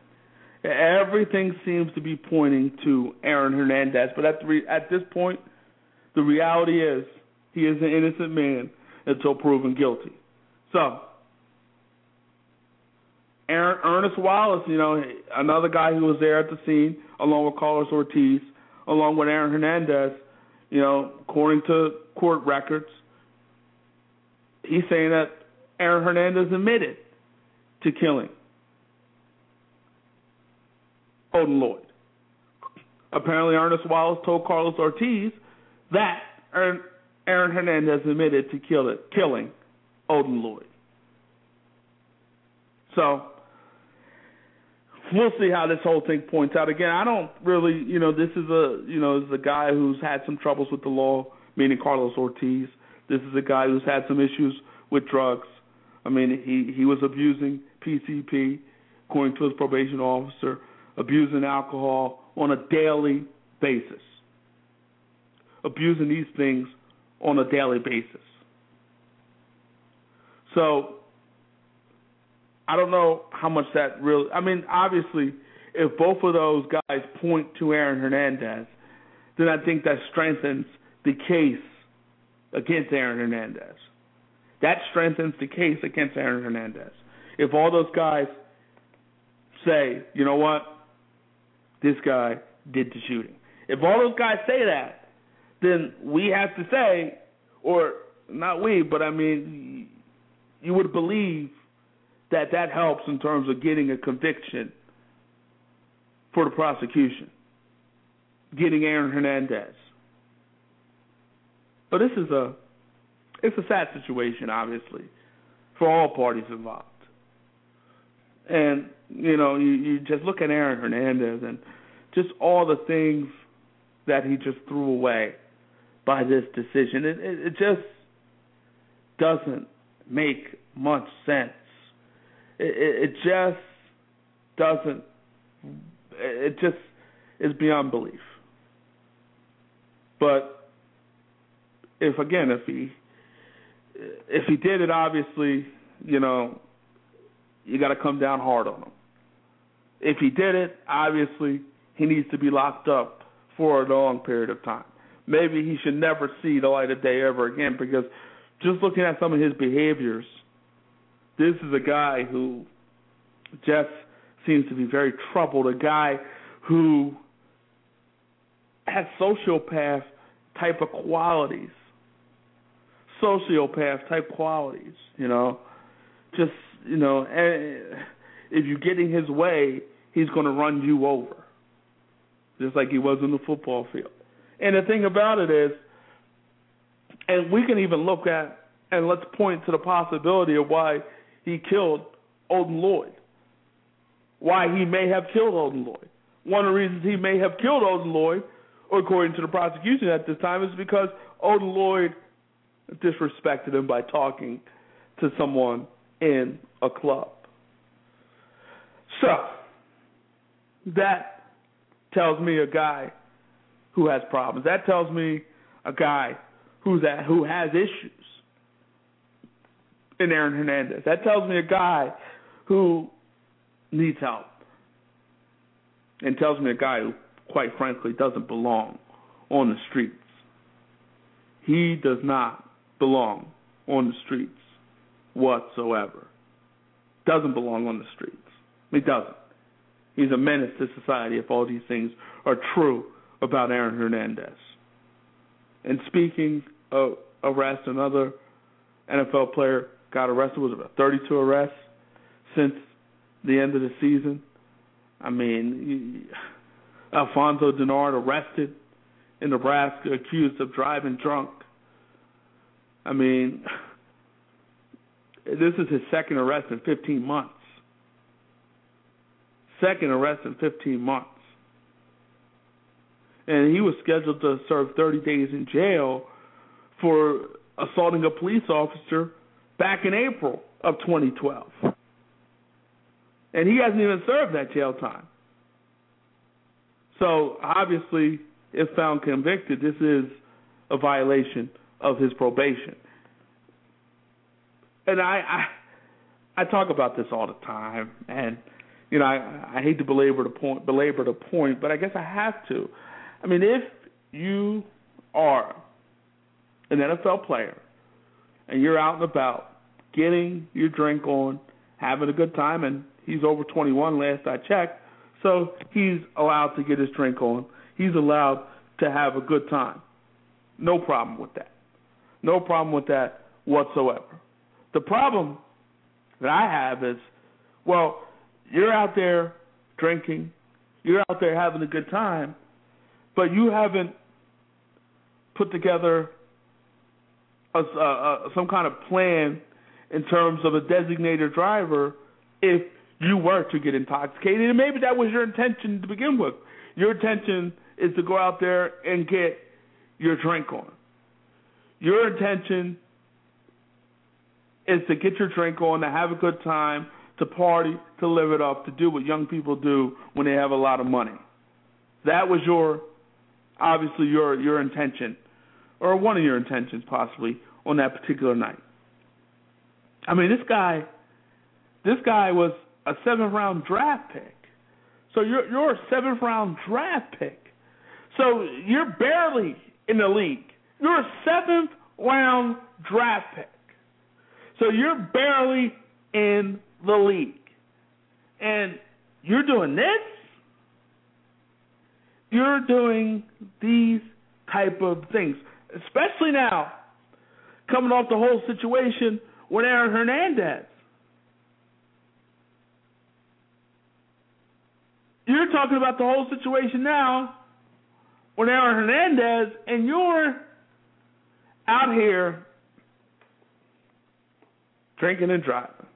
Everything seems to be pointing to Aaron Hernandez, but at re- at this point, the reality is he is an innocent man until proven guilty. So, Aaron, Ernest Wallace, you know, another guy who was there at the scene, along with Carlos Ortiz, along with Aaron Hernandez, you know, according to court records, he's saying that Aaron Hernandez admitted to killing Odin Lloyd. Apparently, Ernest Wallace told Carlos Ortiz that Aaron Hernandez admitted to kill it, killing Odin Lloyd. So we'll see how this whole thing points out. Again, I don't really, you know, this is a, you know, this is a guy who's had some troubles with the law, meaning Carlos Ortiz. This is a guy who's had some issues with drugs. I mean, he he was abusing PCP, according to his probation officer, abusing alcohol on a daily basis. abusing these things on a daily basis. So I don't know how much that really. I mean, obviously, if both of those guys point to Aaron Hernandez, then I think that strengthens the case against Aaron Hernandez. That strengthens the case against Aaron Hernandez. If all those guys say, you know what, this guy did the shooting. If all those guys say that, then we have to say, or not we, but I mean, you would believe that that helps in terms of getting a conviction for the prosecution, getting Aaron Hernandez. But this is a it's a sad situation, obviously, for all parties involved. And you know, you, you just look at Aaron Hernandez and just all the things that he just threw away by this decision. It, it, it just doesn't make much sense. It, it just doesn't. It just is beyond belief. But if again, if he if he did it, obviously, you know, you got to come down hard on him. If he did it, obviously, he needs to be locked up for a long period of time. Maybe he should never see the light of day ever again because just looking at some of his behaviors, this is a guy who just seems to be very troubled, a guy who has sociopath type of qualities. Sociopath type qualities, you know. Just, you know, eh, if you get in his way, he's going to run you over. Just like he was in the football field. And the thing about it is, and we can even look at and let's point to the possibility of why he killed Odin Lloyd. Why he may have killed Odin Lloyd. One of the reasons he may have killed Odin Lloyd, according to the prosecution at this time, is because Odin Lloyd disrespected him by talking to someone in a club. So, that tells me a guy who has problems. That tells me a guy who's at, who has issues in Aaron Hernandez. That tells me a guy who needs help. And tells me a guy who, quite frankly, doesn't belong on the streets. He does not belong on the streets whatsoever. Doesn't belong on the streets. He doesn't. He's a menace to society if all these things are true about Aaron Hernandez. And speaking of arrest, another NFL player got arrested. Was about 32 arrests since the end of the season. I mean, Alfonso Dennard arrested in Nebraska, accused of driving drunk. I mean, this is his second arrest in 15 months. Second arrest in 15 months. And he was scheduled to serve 30 days in jail for assaulting a police officer back in April of 2012. And he hasn't even served that jail time. So obviously, if found convicted, this is a violation of his probation. And I, I, I talk about this all the time, and you know, I, I hate to belabor the point, belabor the point, but I guess I have to. I mean, if you are an NFL player and you're out and about getting your drink on, having a good time, and he's over 21 last I checked, so he's allowed to get his drink on. He's allowed to have a good time. No problem with that. No problem with that whatsoever. The problem that I have is, well, you're out there drinking, you're out there having a good time, but you haven't put together a, a, some kind of plan in terms of a designated driver if you were to get intoxicated. And maybe that was your intention to begin with. Your intention is to go out there and get your drink on. Your intention is to get your drink on, to have a good time, to party, to live it up, to do what young people do when they have a lot of money. That was your obviously your your intention or one of your intentions possibly on that particular night. I mean, this guy, this guy was a seventh round draft pick. So you're you're a seventh round draft pick. So you're barely in the league. You're a seventh round draft pick. So you're barely in the league. And you're doing this? You're doing these type of things. Especially now, coming off the whole situation with Aaron Hernandez. You're talking about the whole situation now with Aaron Hernandez, and you're out here drinking and driving.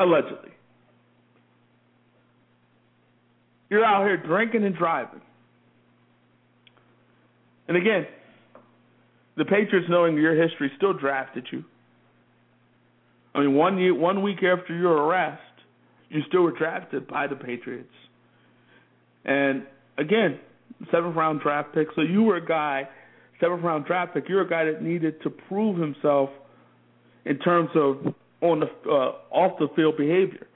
Allegedly. You're out here drinking and driving. And again, the Patriots, knowing your history, still drafted you. I mean, one year, one week after your arrest, you still were drafted by the Patriots. And again, seventh round draft pick. So you were a guy, seventh round draft pick. You're a guy that needed to prove himself in terms of on the uh, off the field behavior.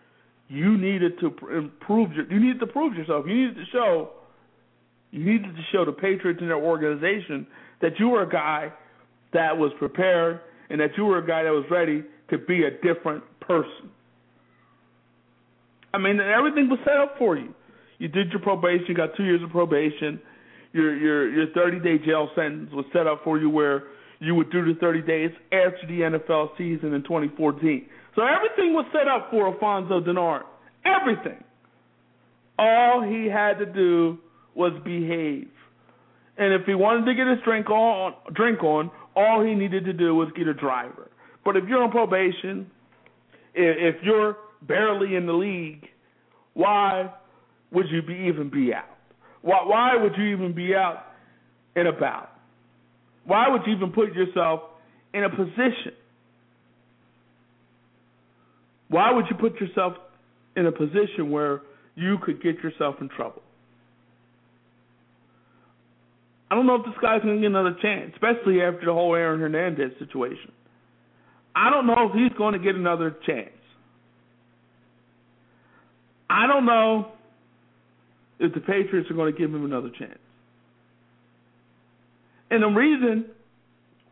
You needed to improve your. You needed to prove yourself. You needed to show. You needed to show the Patriots and their organization that you were a guy that was prepared and that you were a guy that was ready to be a different person. I mean, everything was set up for you. You did your probation. You got two years of probation. Your your your 30 day jail sentence was set up for you where you would do the 30 days after the NFL season in 2014. So everything was set up for Alfonso Dennard. Everything. All he had to do was behave. And if he wanted to get his drink on, drink on, all he needed to do was get a driver. But if you're on probation, if you're barely in the league, why would you be even be out? Why, why would you even be out and about? Why would you even put yourself in a position? Why would you put yourself in a position where you could get yourself in trouble? I don't know if this guy's going to get another chance, especially after the whole Aaron Hernandez situation. I don't know if he's going to get another chance. I don't know if the Patriots are going to give him another chance. And the reason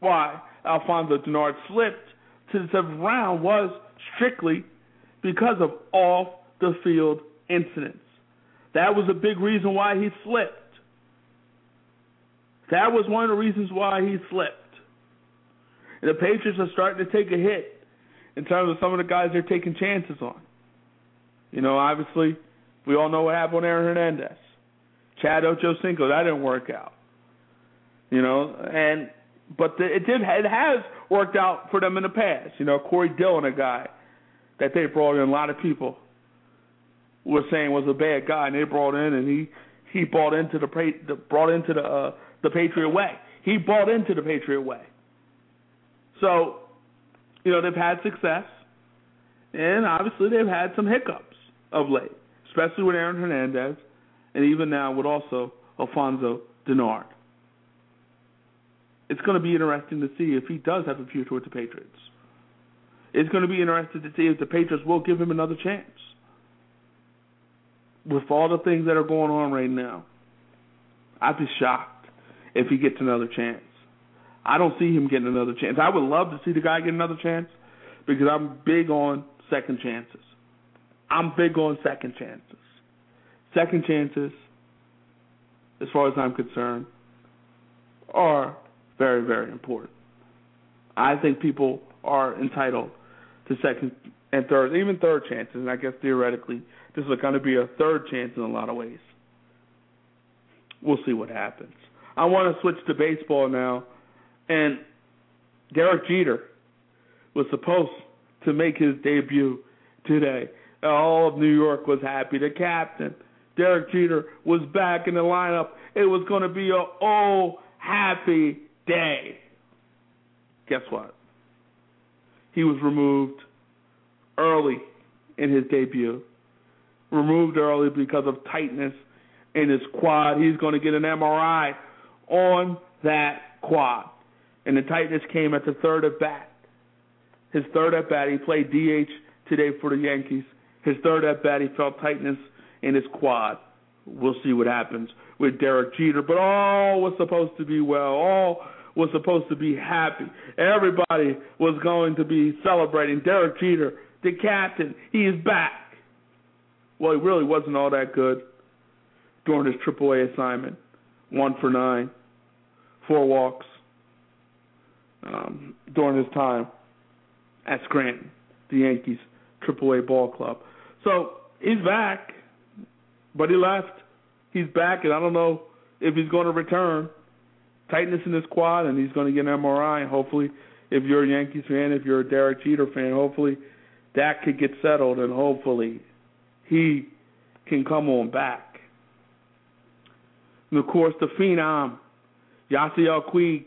why Alfonso Dennard slipped to the seventh round was strictly because of off the field incidents. That was a big reason why he slipped. That was one of the reasons why he slipped. And the Patriots are starting to take a hit in terms of some of the guys they're taking chances on. You know, obviously, we all know what happened with Aaron Hernandez. Chad Ochocinco, that didn't work out. You know, and but the, it did it has worked out for them in the past. You know, Corey Dillon, a guy that they brought in, a lot of people were saying was a bad guy, and they brought in, and he he bought into the brought into the uh, the Patriot way. He bought into the Patriot way. So, you know, they've had success, and obviously they've had some hiccups of late, especially with Aaron Hernandez, and even now with also Alfonso Dennard. It's going to be interesting to see if he does have a future with the Patriots. It's going to be interesting to see if the Patriots will give him another chance. With all the things that are going on right now, I'd be shocked if he gets another chance. I don't see him getting another chance. I would love to see the guy get another chance because I'm big on second chances. I'm big on second chances. Second chances, as far as I'm concerned, are very, very important. I think people are entitled to second and third, even third chances, and I guess theoretically this is going to be a third chance in a lot of ways. We'll see what happens. I want to switch to baseball now. And Derek Jeter was supposed to make his debut today. All of New York was happy. The captain, Derek Jeter, was back in the lineup. It was going to be a oh happy day. Guess what? He was removed early in his debut. Removed early because of tightness in his quad. He's going to get an MRI on that quad. And the tightness came at the third at bat. His third at bat, he played DH today for the Yankees. His third at bat, he felt tightness in his quad. We'll see what happens with Derek Jeter. But all was supposed to be well. All was supposed to be happy. Everybody was going to be celebrating Derek Jeter, the captain. He is back. Well, he really wasn't all that good during his AAA assignment. One for nine, four walks um, during his time at Scranton, the Yankees AAA ball club. So he's back, but he left. He's back, and I don't know if he's going to return. Tightness in his quad, and he's going to get an MRI. Hopefully, if you're a Yankees fan, if you're a Derek Jeter fan, hopefully that could get settled, and hopefully he can come on back. And of course, the phenom, Yasiel Puig.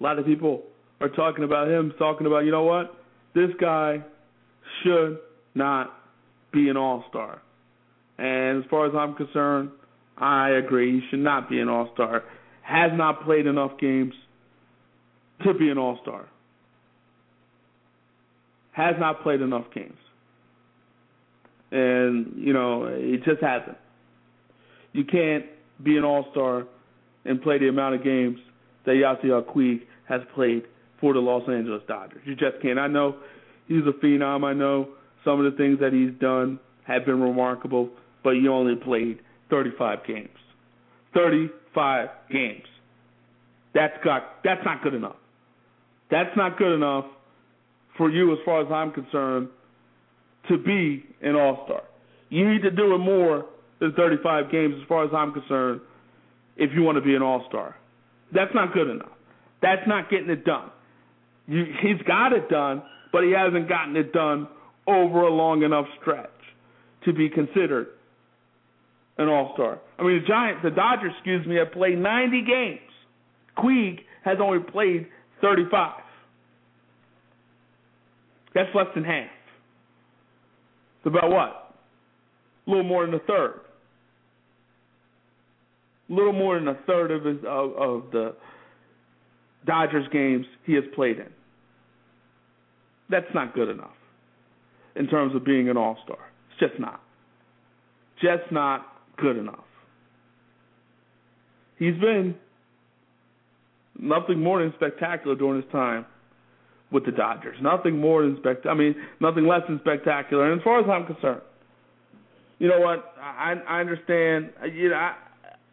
A lot of people are talking about him, talking about, you know what? This guy should not be an all star. And as far as I'm concerned, I agree. He should not be an all star. Has not played enough games to be an all star. Has not played enough games. And, you know, it just hasn't. You can't be an all star and play the amount of games that Yasiel Puig has played for the Los Angeles Dodgers. You just can't. I know he's a phenom. I know some of the things that he's done have been remarkable, but he only played 35 games. 35 games. That's got that's not good enough. That's not good enough for you as far as I'm concerned to be an all-star. You need to do it more than 35 games as far as I'm concerned if you want to be an all-star. That's not good enough. That's not getting it done. You, he's got it done, but he hasn't gotten it done over a long enough stretch to be considered an All Star. I mean, the Giants, the Dodgers, excuse me, have played 90 games. Puig has only played 35. That's less than half. It's about what? A little more than a third. Little more than a third of his of, of the Dodgers games he has played in. That's not good enough in terms of being an all star. It's just not. Just not good enough. He's been nothing more than spectacular during his time with the Dodgers. Nothing more than spect. I mean, nothing less than spectacular. And as far as I'm concerned, you know what? I I understand. You know, I,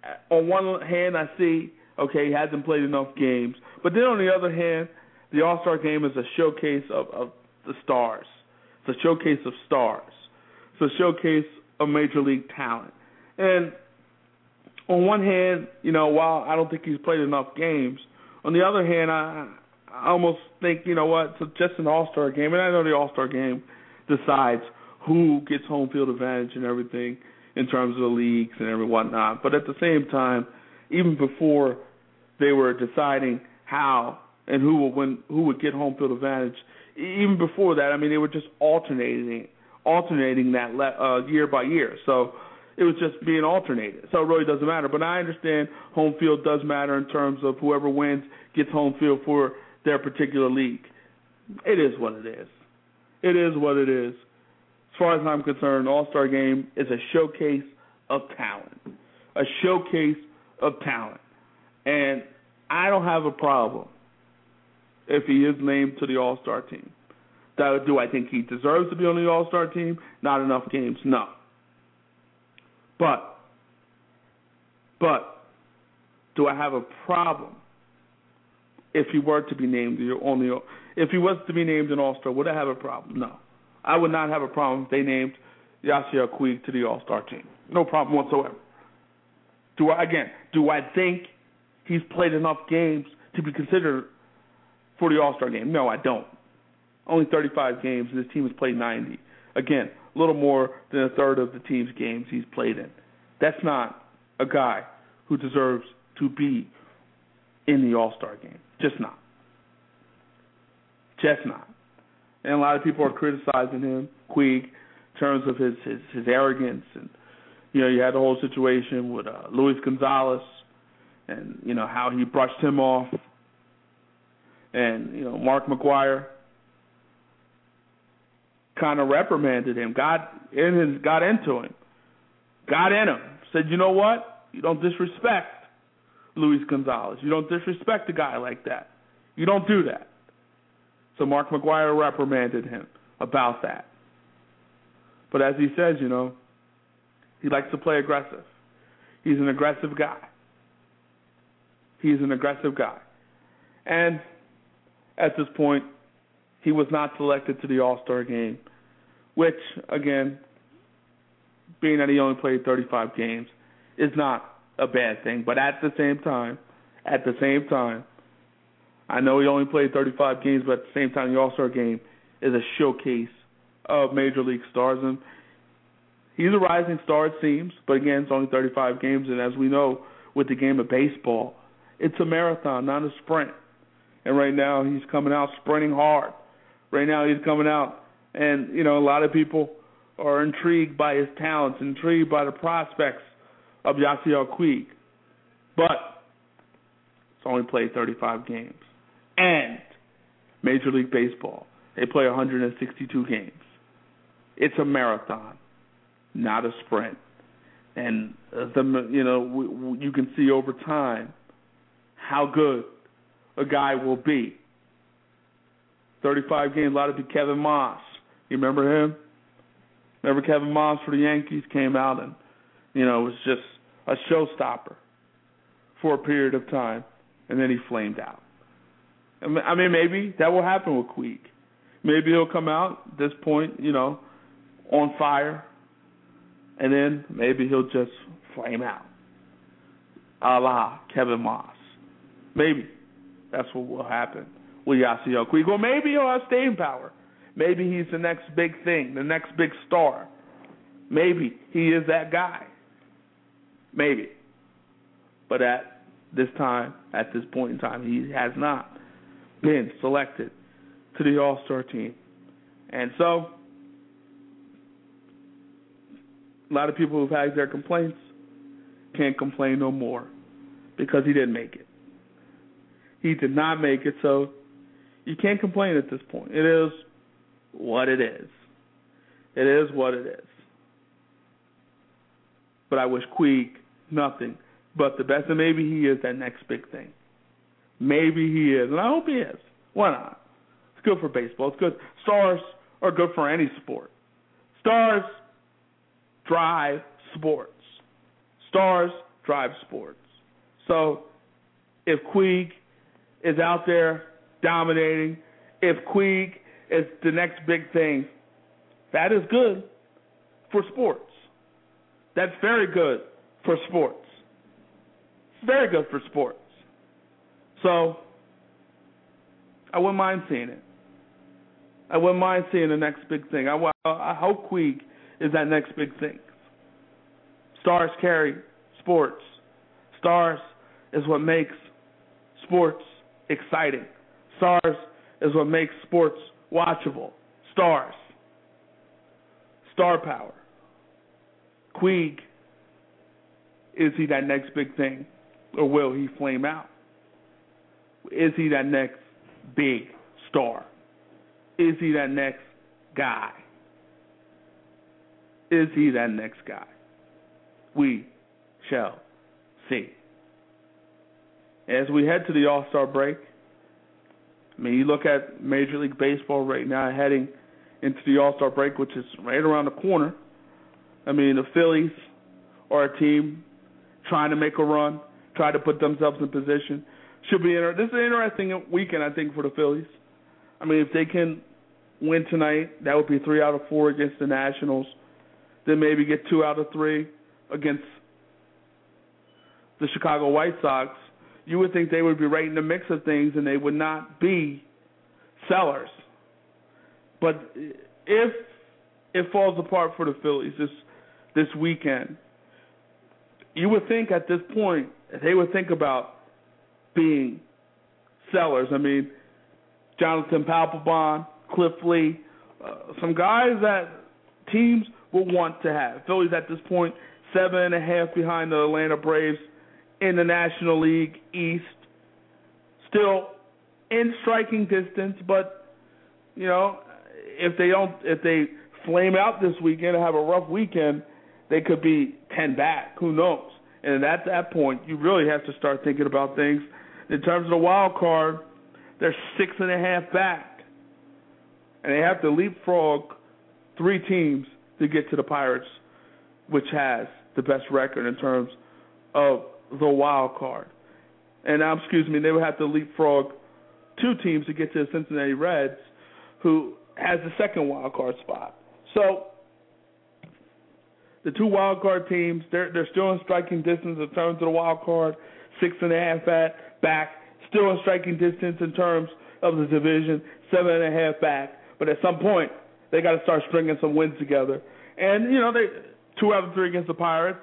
Uh, on one hand, I see okay, he hasn't played enough games, but then on the other hand, the All Star Game is a showcase of, of the stars. It's a showcase of stars. It's a showcase of major league talent. And on one hand, you know, while I don't think he's played enough games, on the other hand, I, I almost think, you know what, it's just an All Star game, and I know the All Star game decides who gets home field advantage and everything in terms of the leagues and every whatnot. But at the same time, even before they were deciding how and who would win, who would get home field advantage. Even before that, I mean, they were just alternating, alternating that uh, year by year. So it was just being alternated. So it really doesn't matter. But I understand home field does matter in terms of whoever wins gets home field for their particular league. It is what it is. It is what it is. As far as I'm concerned, All Star Game is a showcase of talent. A showcase of talent. And I don't have a problem if he is named to the All Star team. Do I think he deserves to be on the All Star team? Not enough games, no. But, but, do I have a problem if he were to be named on the if he was to be named an All Star? Would I have a problem? No, I would not have a problem if they named Yasiel Puig to the All Star team. No problem whatsoever. Do I again? Do I think he's played enough games to be considered for the All Star game. No, I don't. Only 35 games, and his team has played 90. Again, a little more than a third of the team's games he's played in. That's not a guy who deserves to be in the All Star game. Just not. Just not. And a lot of people are criticizing him, Puig, in terms of his his, his arrogance, and you know you had the whole situation with uh, Luis Gonzalez and you know how he brushed him off, and you know Mark McGwire kind of reprimanded him, got in his, got into him, got in him, said, you know what, you don't disrespect Luis Gonzalez, you don't disrespect a guy like that, you don't do that. So Mark McGwire reprimanded him about that. But as he says, you know, he likes to play aggressive. He's an aggressive guy. He's an aggressive guy. And at this point, he was not selected to the All Star game, which, again, being that he only played 35 games, is not a bad thing. But at the same time, at the same time, I know he only played 35 games, but at the same time, the All Star game is a showcase of major league stars, and he's a rising star, it seems. But again, it's only 35 games, and as we know, with the game of baseball, it's a marathon, not a sprint. And right now, he's coming out sprinting hard. Right now, he's coming out, and you know, a lot of people are intrigued by his talents, intrigued by the prospects of Yasiel Puig. But it's only played 35 games. And Major League Baseball, they play 162 games. It's a marathon, not a sprint. And uh, the you know you can see over time how good a guy will be. 35 games, a lot of people. Kevin Maas, you remember him? Remember Kevin Maas for the Yankees came out and you know was just a showstopper for a period of time, and then he flamed out. I mean, maybe that will happen with Puig. Maybe he'll come out at this point, you know, on fire, and then maybe he'll just flame out, a la Kevin Maas. Maybe that's what will happen with Yasiel Puig. Or maybe he'll have staying power. Maybe he's the next big thing, the next big star. Maybe he is that guy. Maybe. But at this time, at this point in time, he has not been selected to the All Star team. And so, a lot of people who've had their complaints can't complain no more because he didn't make it. He did not make it, so you can't complain at this point. It is what it is. It is what it is. But I wish Puig nothing but the best, and maybe he is that next big thing. Maybe he is, and I hope he is. Why not? It's good for baseball. It's good. Stars are good for any sport. Stars drive sports. Stars drive sports. So if Puig is out there dominating, if Puig is the next big thing, that is good for sports. That's very good for sports. It's very good for sports. So I wouldn't mind seeing it. I wouldn't mind seeing the next big thing. I, I hope Puig is that next big thing. Stars carry sports. Stars is what makes sports exciting. Stars is what makes sports watchable. Stars. Star power. Puig, is he that next big thing? Or will he flame out? Is he that next big star? Is he that next guy? Is he that next guy? We shall see. As we head to the All Star break, I mean, you look at Major League Baseball right now heading into the All Star break, which is right around the corner. I mean, the Phillies are a team trying to make a run, trying to put themselves in position. Should be inter- this is an interesting weekend, I think, for the Phillies. I mean, if they can win tonight, that would be three out of four against the Nationals. Then maybe get two out of three against the Chicago White Sox. You would think they would be right in the mix of things, and they would not be sellers. But if it falls apart for the Phillies this this weekend, you would think at this point they would think about being sellers. I mean, Jonathan Papelbon, Cliff Lee, uh, some guys that teams will want to have. Phillies at this point seven and a half behind the Atlanta Braves in the National League East. Still in striking distance, but you know, if they don't if they flame out this weekend and have a rough weekend, they could be ten back. Who knows? And at that point, you really have to start thinking about things in terms of the wild card. They're six and a half back, and they have to leapfrog three teams to get to the Pirates, which has the best record in terms of the wild card. And now, excuse me, they would have to leapfrog two teams to get to the Cincinnati Reds, who has the second wild card spot. So the two wild card teams, they're they're still in striking distance in terms of the wild card, six and a half at back, still in striking distance in terms of the division, seven and a half back. But at some point, they got to start stringing some wins together. And you know, they two out of three against the Pirates,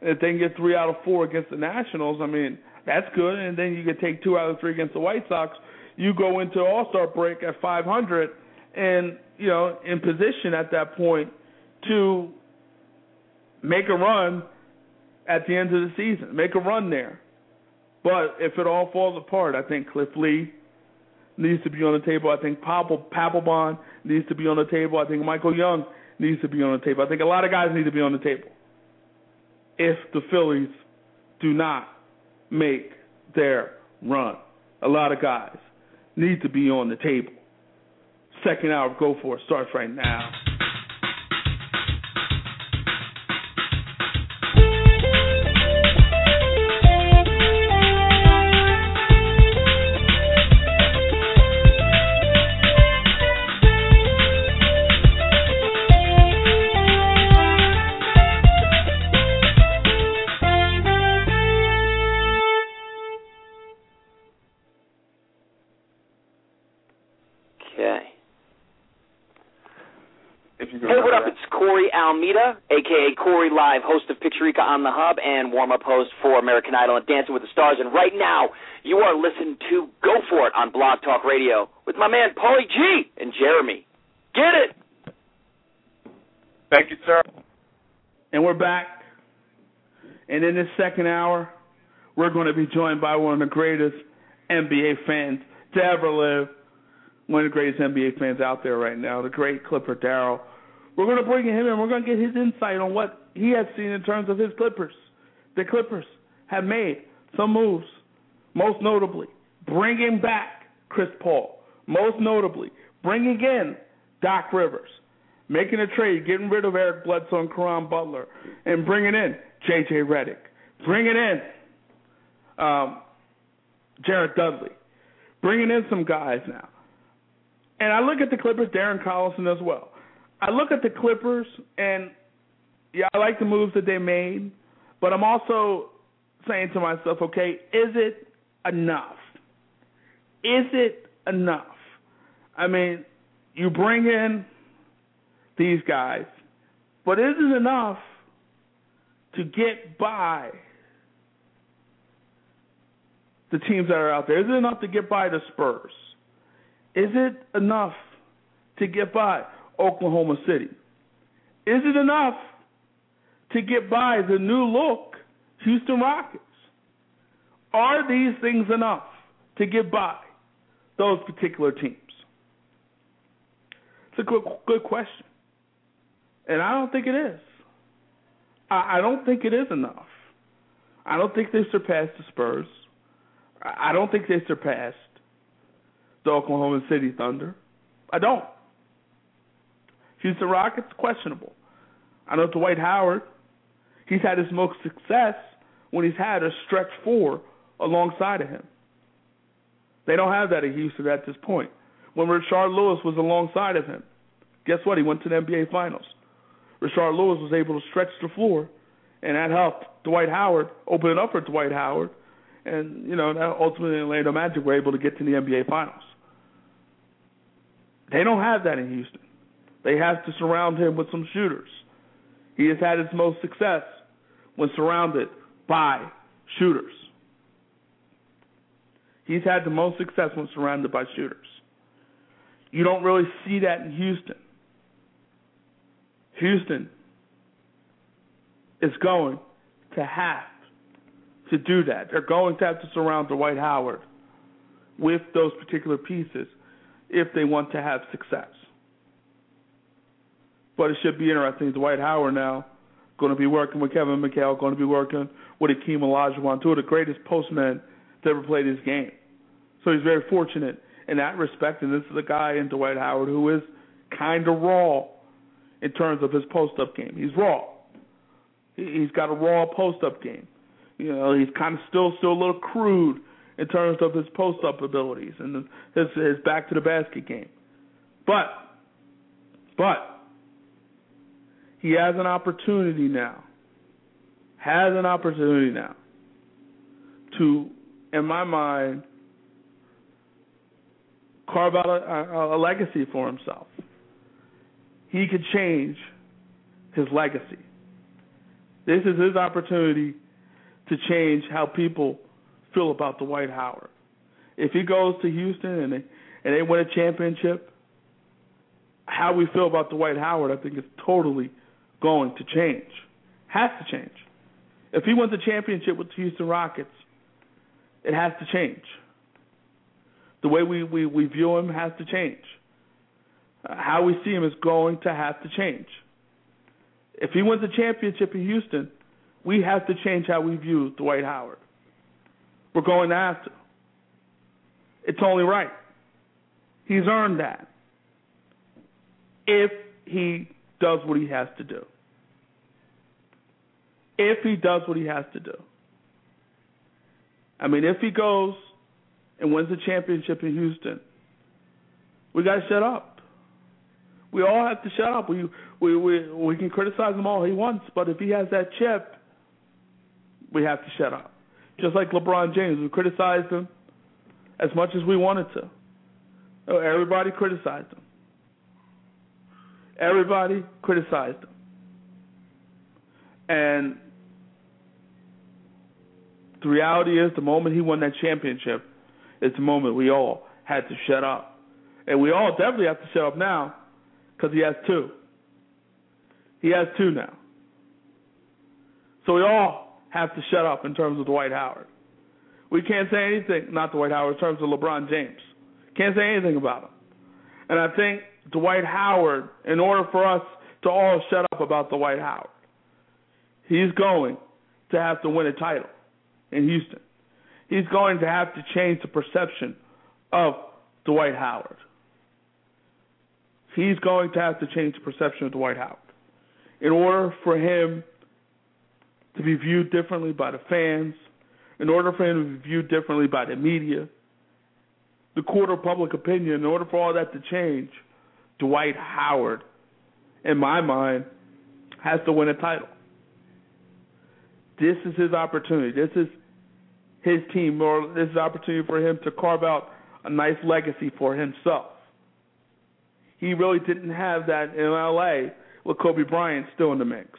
and if they can get three out of four against the Nationals, I mean, that's good. And then you can take two out of three against the White Sox. You go into All Star break at 500, and you know, in position at that point to make a run at the end of the season, make a run there. But if it all falls apart, I think Cliff Lee needs to be on the table. I think Papelbon needs to be on the table. I think Michael Young needs to be on the table. I think a lot of guys need to be on the table. If the Phillies do not make their run, a lot of guys need to be on the table. Second hour, go for it starts right now. Aka Corey Live, host of Pictureka on the Hub and warm up host for American Idol and Dancing with the Stars. And right now, you are listening to Go For It on Blog Talk Radio with my man Paulie G and Jeremy. Get it! Thank you, sir. And we're back. And in this second hour, we're going to be joined by one of the greatest NBA fans to ever live. One of the greatest NBA fans out there right now, the great Clipper Darrell we're going to bring him in. We're going to get his insight on what he has seen in terms of his Clippers. The Clippers have made some moves, most notably bringing back Chris Paul, most notably bringing in Doc Rivers, making a trade, getting rid of Eric Bledsoe and Caron Butler, and bringing in J.J. Redick, bringing in um, Jared Dudley, bringing in some guys now. And I look at the Clippers, Darren Collison as well. I look at the Clippers and yeah, I like the moves that they made, but I'm also saying to myself, okay, is it enough? Is it enough? I mean, you bring in these guys, but is it enough to get by the teams that are out there? Is it enough to get by the Spurs? Is it enough to get by? Oklahoma City. Is it enough to get by the new look Houston Rockets? Are these things enough to get by those particular teams? It's a good, good question. And I don't think it is. I, I don't think it is enough. I don't think they surpassed the Spurs. I don't think they surpassed the Oklahoma City Thunder. I don't. Houston Rockets, questionable. I know Dwight Howard, he's had his most success when he's had a stretch four alongside of him. They don't have that in Houston at this point. When Rashard Lewis was alongside of him, guess what? He went to the NBA Finals. Rashard Lewis was able to stretch the floor, and that helped Dwight Howard open it up for Dwight Howard, and you know that ultimately Orlando Magic were able to get to the NBA Finals. They don't have that in Houston. They have to surround him with some shooters. He has had his most success when surrounded by shooters. He's had the most success when surrounded by shooters. You don't really see that in Houston. Houston is going to have to do that. They're going to have to surround Dwight Howard with those particular pieces if they want to have success. But it should be interesting. Dwight Howard now going to be working with Kevin McHale, going to be working with Akeem Olajuwon, two of the greatest postmen to ever play this game. So he's very fortunate in that respect. And this is a guy in Dwight Howard who is kind of raw in terms of his post-up game. He's raw. He's got a raw post-up game. You know, he's kind of still still a little crude in terms of his post-up abilities and his his back to the basket game. But but he has an opportunity now. Has an opportunity now to, in my mind, carve out a, a, legacy for himself. He could change his legacy. This is his opportunity to change how people feel about Dwight Howard. If he goes to Houston and they and they win a championship, how we feel about Dwight Howard, I think, is totally going to change. Has to change. If he wins a championship with the Houston Rockets, it has to change. The way we, we, we view him has to change. Uh, how we see him is going to have to change. If he wins a championship in Houston, we have to change how we view Dwight Howard. We're going to have to. It's only right. He's earned that. If he does what he has to do. If he does what he has to do. I mean, if he goes and wins the championship in Houston, we got to shut up. We all have to shut up. We we we we can criticize him all he wants, but if he has that chip, we have to shut up. Just like LeBron James, we criticized him as much as we wanted to. Oh, everybody criticized him. Everybody criticized him. And the reality is, the moment he won that championship, it's the moment we all had to shut up. And we all definitely have to shut up now because he has two. He has two now. So we all have to shut up in terms of Dwight Howard. We can't say anything, not Dwight Howard, in terms of LeBron James. Can't say anything about him. And I think Dwight Howard, in order for us to all shut up about Dwight Howard, he's going to have to win a title in Houston. He's going to have to change the perception of Dwight Howard. He's going to have to change the perception of Dwight Howard. In order for him to be viewed differently by the fans, in order for him to be viewed differently by the media, the court of public opinion, in order for all that to change, Dwight Howard, in my mind, has to win a title. This is his opportunity. This is his team, or this is an opportunity for him to carve out a nice legacy for himself. He really didn't have that in LA with Kobe Bryant still in the mix.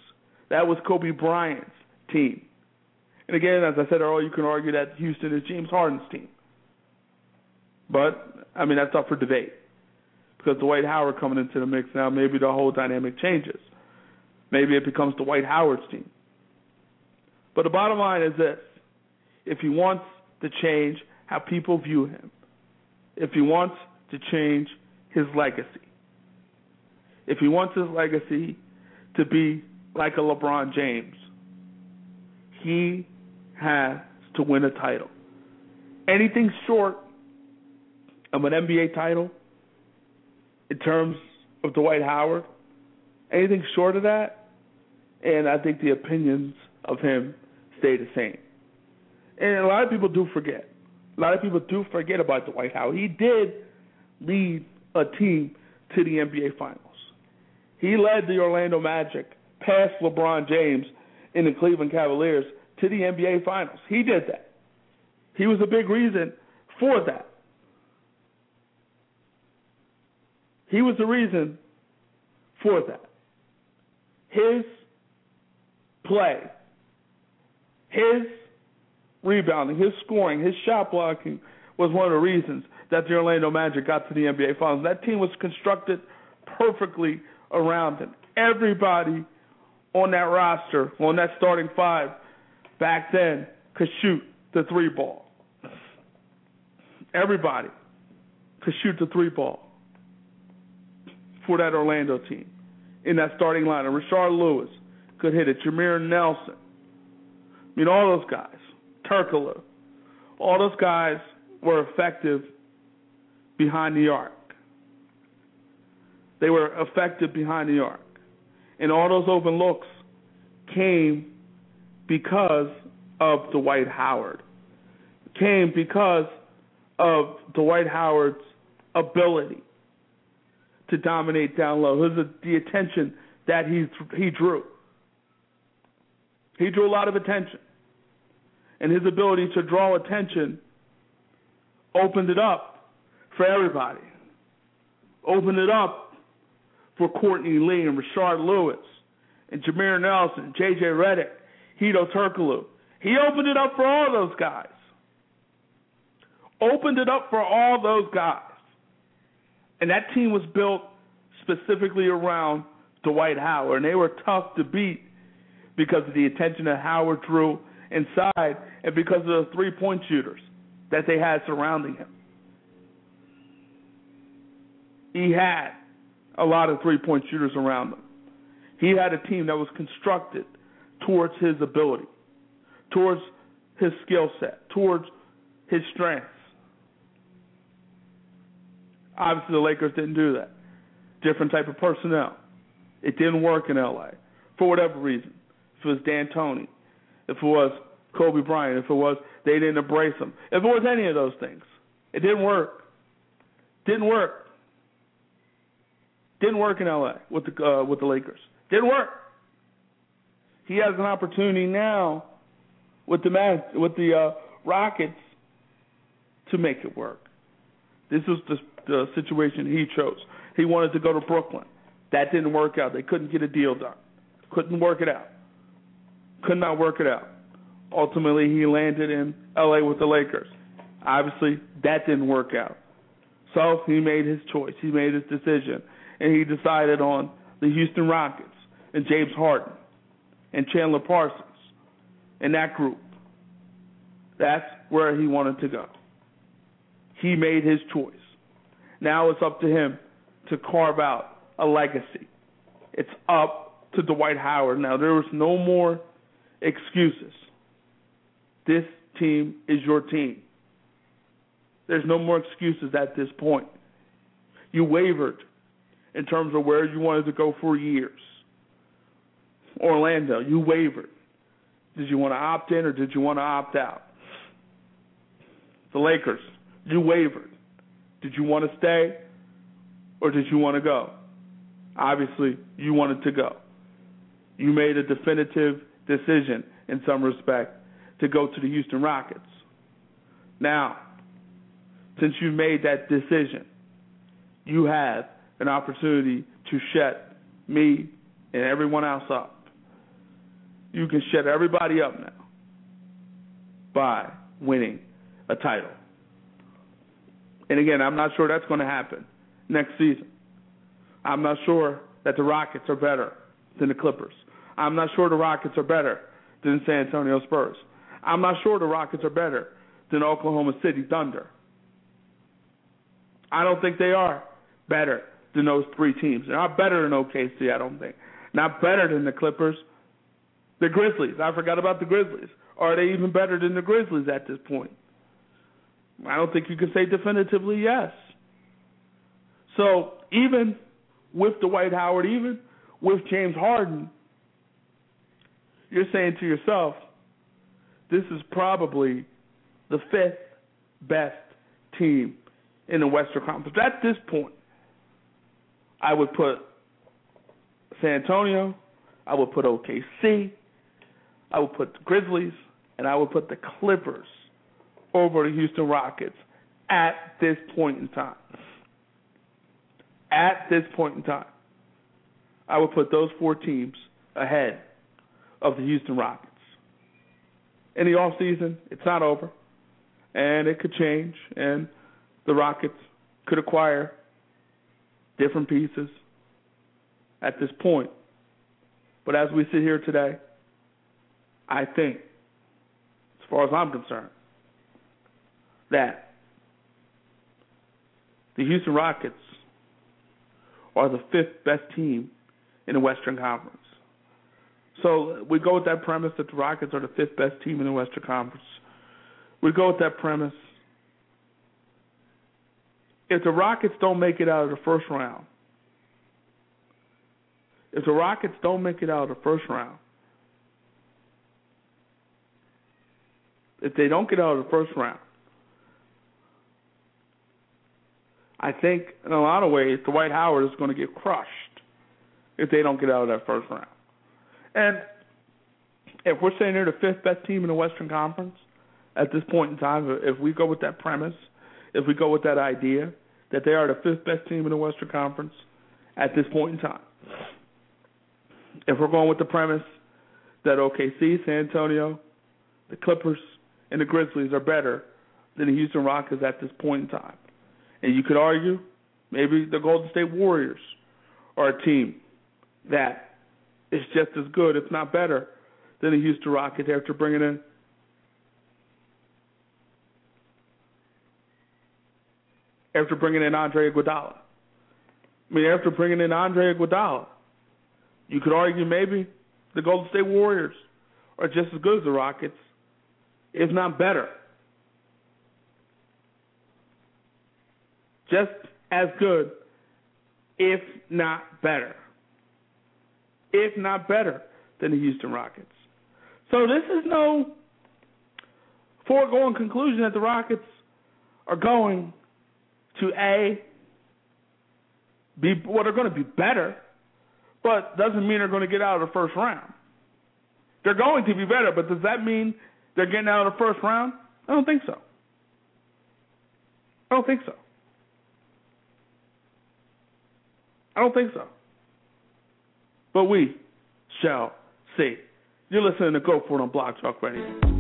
That was Kobe Bryant's team. And again, as I said earlier, you can argue that Houston is James Harden's team. But, I mean, that's up for debate. Because Dwight Howard coming into the mix now, maybe the whole dynamic changes. Maybe it becomes Dwight Howard's team. But the bottom line is this if he wants to change how people view him, if he wants to change his legacy, if he wants his legacy to be like a LeBron James, he has to win a title. Anything short of an NBA title in terms of Dwight Howard, anything short of that, and I think the opinions of him stay the same. And a lot of people do forget. A lot of people do forget about Dwight Howard. He did lead a team to the NBA Finals. He led the Orlando Magic past LeBron James in the Cleveland Cavaliers to the NBA Finals. He did that. He was a big reason for that. He was the reason for that. His play, his rebounding, his scoring, his shot blocking was one of the reasons that the Orlando Magic got to the NBA Finals. That team was constructed perfectly around him. Everybody on that roster, on that starting five, back then could shoot the three ball. Everybody could shoot the three ball for that Orlando team in that starting lineup. Rashard Lewis could hit it. Jameer Nelson. I mean, all those guys. Turkoglu. All those guys were effective behind the arc. They were effective behind the arc. And all those open looks came because of Dwight Howard. Came because of Dwight Howard's ability to dominate down low. His the attention that he he drew. He drew a lot of attention, and his ability to draw attention opened it up for everybody. Opened it up for Courtney Lee and Rashard Lewis and Jameer Nelson, J.J. Redick, Hedo Turkoglu. He opened it up for all those guys. Opened it up for all those guys. And that team was built specifically around Dwight Howard, and they were tough to beat because of the attention that Howard drew inside and because of the three point shooters that they had surrounding him. He had a lot of three point shooters around him. He had a team that was constructed towards his ability, towards his skill set, towards his strengths. Obviously, the Lakers didn't do that. Different type of personnel. It didn't work in LA for whatever reason. If it was D'Antoni, if it was Kobe Bryant, if it was they didn't embrace him, if it was any of those things, it didn't work. Didn't work. Didn't work in LA with the uh, with the Lakers. Didn't work. He has an opportunity now with the man, with the uh, Rockets to make it work. This was the, the situation he chose. He wanted to go to Brooklyn. That didn't work out. They couldn't get a deal done. Couldn't work it out. Could not work it out. Ultimately, he landed in LA with the Lakers. Obviously, that didn't work out. So he made his choice. He made his decision, and he decided on the Houston Rockets and James Harden and Chandler Parsons and that group. That's where he wanted to go. He made his choice. Now it's up to him to carve out a legacy. It's up to Dwight Howard. Now there was no more excuses. This team is your team. There's no more excuses at this point. You wavered in terms of where you wanted to go for years. Orlando, you wavered. Did you want to opt in or did you want to opt out? The Lakers, you wavered. Did you want to stay or did you want to go? Obviously, you wanted to go. You made a definitive decision in some respect to go to the Houston Rockets. Now, since you made that decision, you have an opportunity to shut me and everyone else up. You can shut everybody up now by winning a title. And again, I'm not sure that's going to happen next season. I'm not sure that the Rockets are better than the Clippers. I'm not sure the Rockets are better than San Antonio Spurs. I'm not sure the Rockets are better than Oklahoma City Thunder. I don't think they are better than those three teams. They're not better than OKC, I don't think. Not better than the Clippers. The Grizzlies. I forgot about the Grizzlies. Are they even better than the Grizzlies at this point? I don't think you can say definitively yes. So even with Dwight Howard, even with James Harden, you're saying to yourself, this is probably the fifth best team in the Western Conference. At this point, I would put San Antonio, I would put OKC, I would put the Grizzlies, and I would put the Clippers over the Houston Rockets at this point in time. At this point in time, I would put those four teams ahead of the Houston Rockets. In the off season, it's not over, and it could change, and the Rockets could acquire different pieces at this point. But as we sit here today, I think, as far as I'm concerned, that the Houston Rockets are the fifth best team in the Western Conference. So we go with that premise that the Rockets are the fifth best team in the Western Conference. We go with that premise. If the Rockets don't make it out of the first round, if the Rockets don't make it out of the first round, if they don't get out of the first round, I think in a lot of ways Dwight Howard is going to get crushed if they don't get out of that first round. And if we're saying they're the fifth best team in the Western Conference at this point in time, if we go with that premise, if we go with that idea that they are the fifth best team in the Western Conference at this point in time, if we're going with the premise that OKC, San Antonio, the Clippers, and the Grizzlies are better than the Houston Rockets at this point in time, and you could argue maybe the Golden State Warriors are a team that is just as good, if not better, than the Houston Rockets after bringing in after bringing in Andre Iguodala. I mean, after bringing in Andre Iguodala, you could argue maybe the Golden State Warriors are just as good as the Rockets, if not better. Just as good, if not better. If not better than the Houston Rockets. So this is no foregone conclusion that the Rockets are going to A, be well, they're going to be better, but doesn't mean they're going to get out of the first round. They're going to be better, but does that mean they're getting out of the first round? I don't think so. I don't think so. I don't think so. But we shall see. You're listening to Go For It on Blog Talk Radio.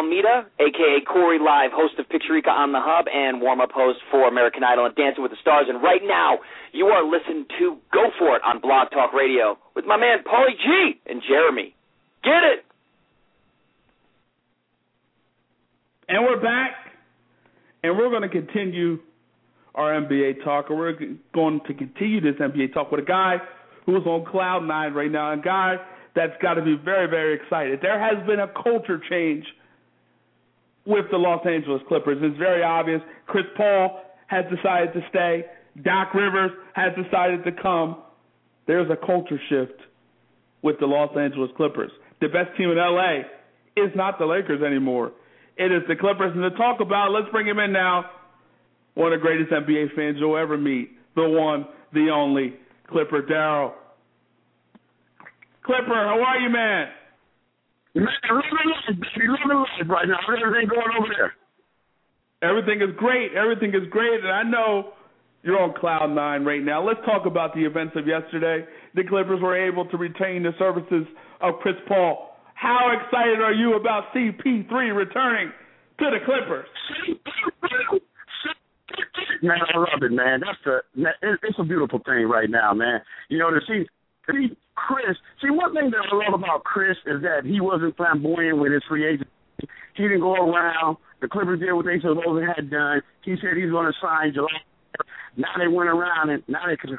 Almeida, aka Corey Live, host of Pictureka on the Hub and warm up host for American Idol and Dancing with the Stars. And right now, you are listening to Go For It on Blog Talk Radio with my man Paulie G and Jeremy. Get it! And we're back, and we're going to continue our NBA talk, and we're going to continue this NBA talk with a guy who's on cloud nine right now, a guy that's got to be very, very excited. There has been a culture change with the Los Angeles Clippers. It's very obvious. Chris Paul has decided to stay. Doc Rivers has decided to come. There's a culture shift with the Los Angeles Clippers. The best team in LA is not the Lakers anymore. It is the Clippers. And to talk about, let's bring him in now. One of the greatest NBA fans you'll ever meet. The one, the only, Clipper Darrell. Clipper, how are you, man? Man, living life, baby, living life right now. How's everything going over there? Everything is great. Everything is great, and I know you're on cloud nine right now. Let's talk about the events of yesterday. The Clippers were able to retain the services of Chris Paul. How excited are you about CP3 returning to the Clippers? Man, I love it, man. That's a it's a beautiful thing right now, man. You know to see see Chris. See, one thing that I love about Chris is that he wasn't flamboyant with his free agent. He didn't go around. The Clippers did what they supposed had done. He said he's going to sign July. Now they went around and now they could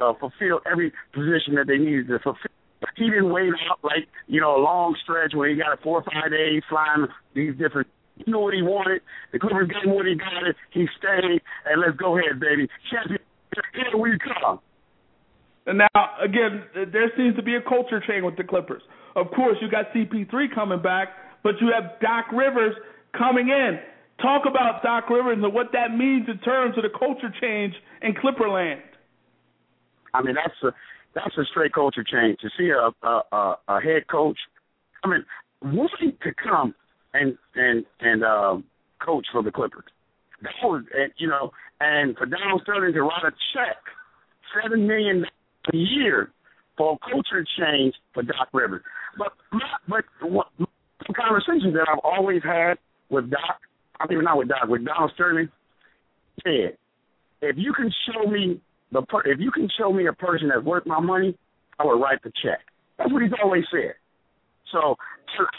uh, fulfill every position that they needed to fulfill. He didn't wait out like you know a long stretch where he got a four or five days flying these different. He knew what he wanted. The Clippers gave him what he got. It. He stayed, and let's go ahead, baby. Champion, here we come. And now, again, there seems to be a culture change with the Clippers. Of course, you got CP3 coming back, but you have Doc Rivers coming in. Talk about Doc Rivers and what that means in terms of the culture change in Clipperland. I mean, that's a that's a straight culture change to see a a, a, a head coach. I mean, what's to come and and and um, coach for the Clippers. That was, you know, and for Donald Sterling to write a check, seven million a year for a culture change for Doc Rivers. But but what the conversations that I've always had with Doc, I mean not with Doc, with Donald Sterling, said, if you can show me the per- if you can show me a person that's worth my money, I will write the check. That's what he's always said. So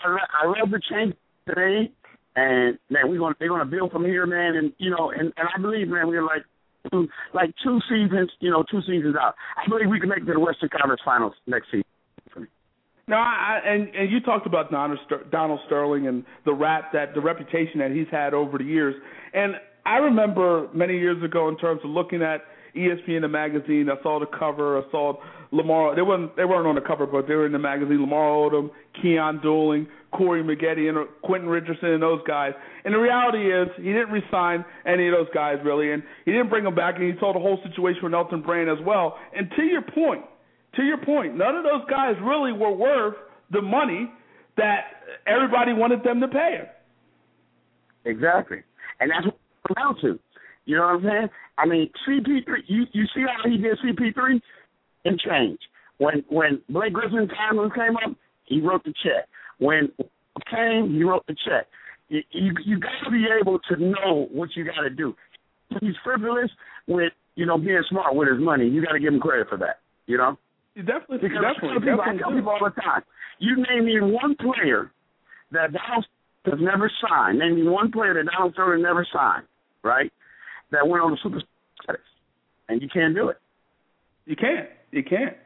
I, I love the change today, and man, we're gonna they're gonna build from here, man. And you know, and and I believe, man, we're like two, like two seasons, you know, two seasons out. I believe we can make it to the Western Conference Finals next season. No, I, and and you talked about Donald, Donald Sterling and the rap that the reputation that he's had over the years, and I remember many years ago in terms of looking at ESPN the magazine. I saw the cover. I saw Lamar. They weren't they weren't on the cover, but they were in the magazine. Lamar Odom, Keyon Dooling, Corey Maggette, and Quentin Richardson, and those guys. And the reality is, he didn't resign any of those guys really, and he didn't bring them back. And he saw the whole situation with Elton Brand as well. And to your point, to your point, none of those guys really were worth the money that everybody wanted them to pay him. Exactly, and that's what it's down to. You know what I'm saying? I mean, CP3. You you see how he did CP3 and change. When when Blake Griffin time came up, he wrote the check. When came, he wrote the check. You you, you got to be able to know what you got to do. He's frivolous with you know being smart with his money. You got to give him credit for that. You know. You definitely, because definitely, I tell, people, definitely I tell people all the time. You name me one player that Donald has never signed. Name me one player that Donald Sterling never signed, right? That went on the super status, and you can't do it. You can't. You can't.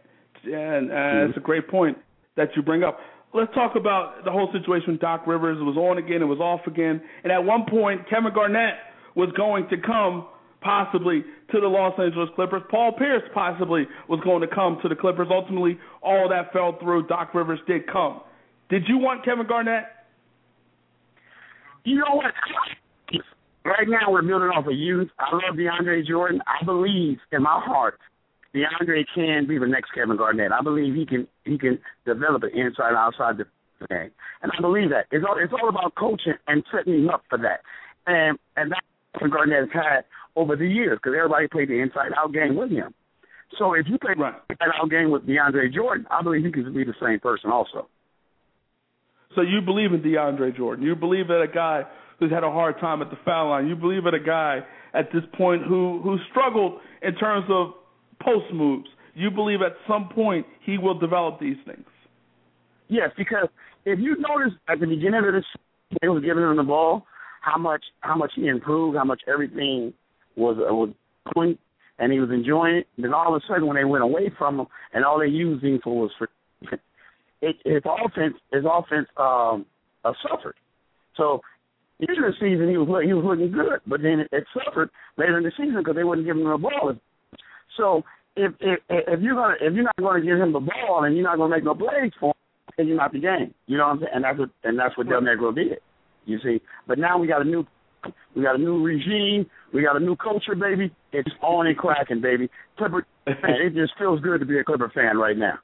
And uh, mm-hmm. it's a great point that you bring up. Let's talk about the whole situation with Doc Rivers. It was on again, it was off again, and at one point Kevin Garnett was going to come possibly to the Los Angeles Clippers. Paul Pierce possibly was going to come to the Clippers. Ultimately, all that fell through. Doc Rivers did come. Did you want Kevin Garnett? You know what? Right now, we're building off of youth. I love DeAndre Jordan. I believe in my heart DeAndre can be the next Kevin Garnett. I believe he can he can develop an inside outside the game, and I believe that it's all it's all about coaching and setting him up for that. And and that's what Garnett has had over the years because everybody played the inside out game with him. So if you play right. the inside out game with DeAndre Jordan, I believe he can be the same person also. So you believe in DeAndre Jordan? You believe that a guy who's had a hard time at the foul line? You believe in a guy at this point who who struggled in terms of post moves? You believe at some point he will develop these things? Yes, because if you notice at the beginning of this, they was giving him the ball, how much how much he improved, how much everything was uh, was and he was enjoying it. Then all of a sudden, when they went away from him, and all they used him for was for it, his offense, his offense um, uh, suffered. So in the season, he was he was looking good, but then it, it suffered later in the season because they wouldn't give him the ball. So if if if you're gonna if you're not going to give him the ball and you're not going to make no plays for him, then you're not the game. You know what I'm saying? And that's what and that's what Del Negro did. You see, but now we got a new we got a new regime. We got a new culture, baby. It's on and cracking, baby. Clipper, it just feels good to be a Clipper fan right now.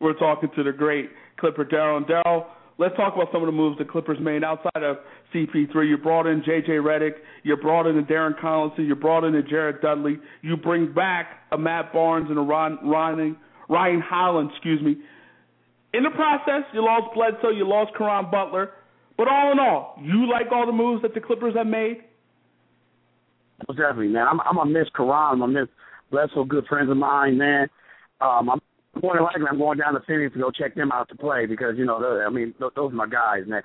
We're talking to the great Clipper Darrell. Darrell, let's talk about some of the moves the Clippers made outside of CP3. You brought in J.J. Redick. You brought in a Darren Collison. You brought in a Jared Dudley. You bring back a Matt Barnes and a Ron, Ryan, Ryan Hollins, excuse me. In the process, you lost Bledsoe. You lost Caron Butler. But all in all, you like all the moves that the Clippers have made? Most definitely, man. I'm, I'm gonna miss Caron. I'm gonna miss Bledsoe, good friends of mine, man. Um, I'm more than likely I'm going down to Phoenix to go check them out to play because you know, I mean, those are my guys, man.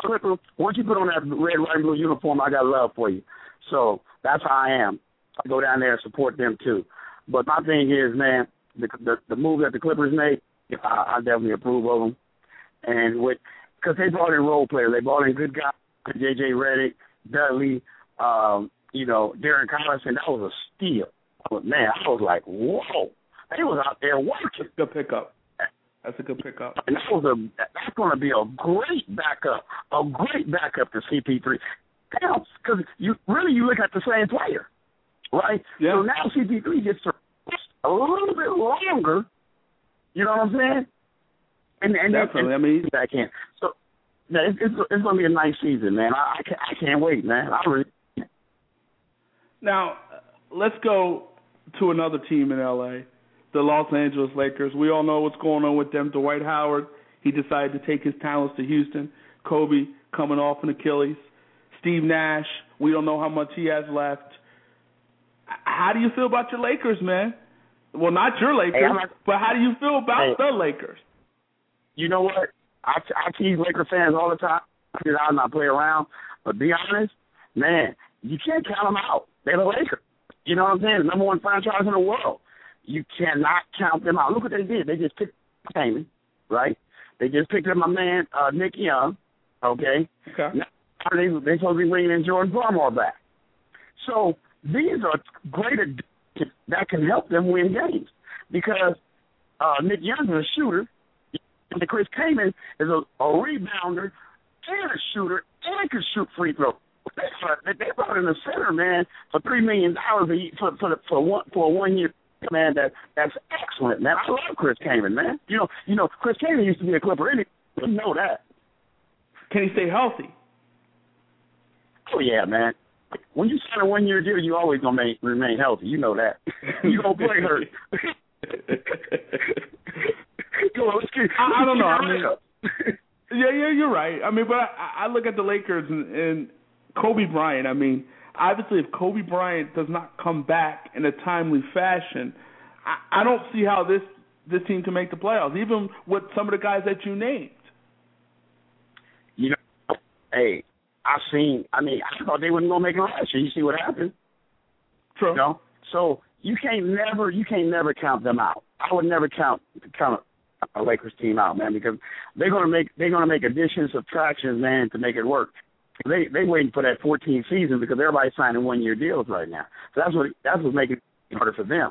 Clipper, once you put on that red, white, and blue uniform, I got love for you. So that's how I am. I go down there and support them too. But my thing is, man, the the, the move that the Clippers made, I, I definitely approve of them. And with because they brought in role players. They brought in good guys, J.J. Redick, Dudley, um, you know, Darren Collison. That was a steal. But man, I was like, whoa. They was out there working. Good pickup. That's a good pickup. And that was a that's going to be a great backup, a great backup to CP3. Damn, because you really you look at the same player, right? Yeah. So now CP3 gets to a little bit longer. You know what I'm saying? And and definitely. And, I mean, he's back in. So it's, it's, it's going to be a nice season, man. I, I, can't, I can't wait, man. I really. Now, let's go to another team in LA, the Los Angeles Lakers. We all know what's going on with them. Dwight Howard, he decided to take his talents to Houston. Kobe coming off an Achilles. Steve Nash, we don't know how much he has left. How do you feel about your Lakers, man? Well, not your Lakers, hey, not, but how do you feel about hey, the Lakers? You know what? I, I tease Laker fans all the time. I not play around, but be honest, man, you can't count them out. They're the Lakers. You know what I'm saying? The number one franchise in the world. You cannot count them out. Look what they did. They just picked Damon, right? They just picked up my man uh, Nick Young. Okay. Okay. Now they they supposed to be bringing in Jordan Farmar back. So these are great additions that can help them win games because uh, Nick Young is a shooter. And Chris Kaman is a, a rebounder and a shooter and can shoot free throws. They, they brought in a center man for three million dollars for for for one for a one year man. That that's excellent, man. I love Chris Kaman, man. You know, you know, Chris Kaman used to be a Clipper. Anyway, you know that. Can he stay healthy? Oh yeah, man. When you sign a one year deal, you always gonna make, remain healthy. You know that. you gonna play hurt. Go on, let's get, I, I don't know. I mean, yeah, yeah, you're right. I mean, but I, I look at the Lakers and, and Kobe Bryant. I mean, obviously, if Kobe Bryant does not come back in a timely fashion, I, I don't see how this this team can make the playoffs, even with some of the guys that you named. You know, hey, I've seen. I mean, I thought they wouldn't gonna make it last year. You see what happened? True. You know, so you can't never you can't never count them out. I would never count count a Lakers team out, man, because they're gonna make they're gonna make additions, subtractions, man, to make it work. They they waiting for that 14 season because everybody's signing one year deals right now. So that's what that's what's making it harder for them.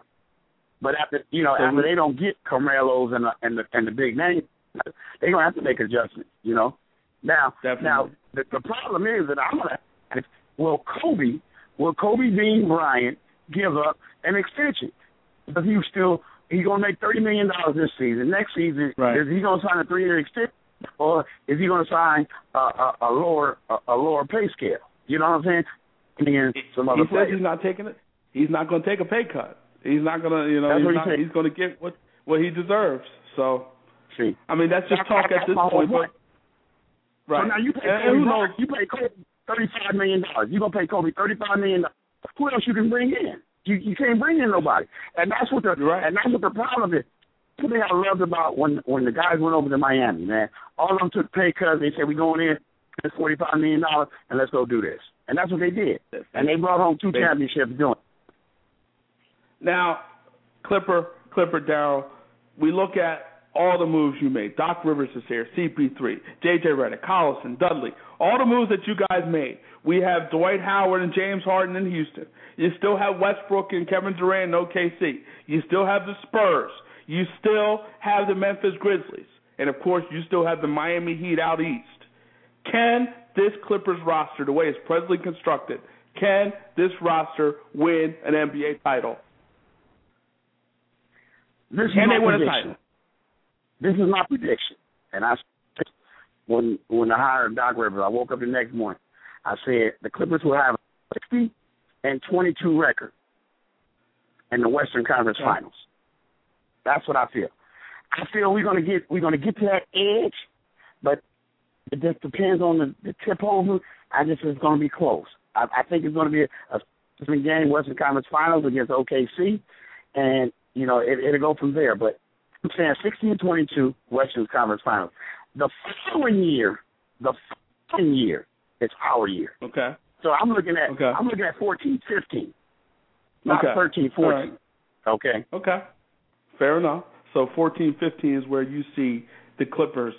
But after you know after they don't get Carmelo's and the, and the and the big names, they're gonna have to make adjustments. You know. Now Definitely. now the, the problem is that I'm gonna will Kobe will Kobe Bean Bryant give up an extension because he still he's going to make thirty million dollars this season. Next season, right. is he going to sign a three year extension, or is he going to sign a, a, a lower a, a lower pay scale? You know what I'm saying? And then some other he says he's not taking it. He's not going to take a pay cut. He's not going to, you know, That's he's, what he not, he's going to get what what he deserves. So, see, I mean, that's just talk at this point. But, right. So now you pay Kobe knows? you pay Kobe thirty five million dollars. You gonna pay Kobe thirty five million dollars. Who else you can bring in? You you can't bring in nobody. And that's what the right. and that's what the problem is. Thing I loved about when when the guys went over to Miami, man, all of them took pay cuts. They said we going in, it's forty five million dollars, and let's go do this. And that's what they did. And they brought home two championships doing. It. Now, Clipper, Clipper Darrell, we look at all the moves you made. Doc Rivers is here, CP3, JJ Redick, Collison, Dudley, all the moves that you guys made. We have Dwight Howard and James Harden in Houston. You still have Westbrook and Kevin Durant in OKC. You still have the Spurs. You still have the Memphis Grizzlies. And of course, you still have the Miami Heat out east. Can this Clippers roster, the way it's presently constructed, can this roster win an NBA title? This can is they win prediction. a title? This is my prediction. And I when when I hired Doc Rivers, I woke up the next morning. I said the Clippers will have a 60 and 22 record in the Western Conference okay. Finals. That's what I feel. I feel we're gonna get we're gonna get to that edge, but it just depends on the, the tip over. I just it's gonna be close. I, I think it's gonna be a, a game Western Conference Finals against OKC, and you know it, it'll go from there. But I'm saying 16-22 Western Conference Finals. The following year, the following year, it's our year. Okay. So I'm looking at okay. I'm looking at 14, 15, not okay. 13, 14. Right. Okay. Okay. Fair enough. So 14, 15 is where you see the Clippers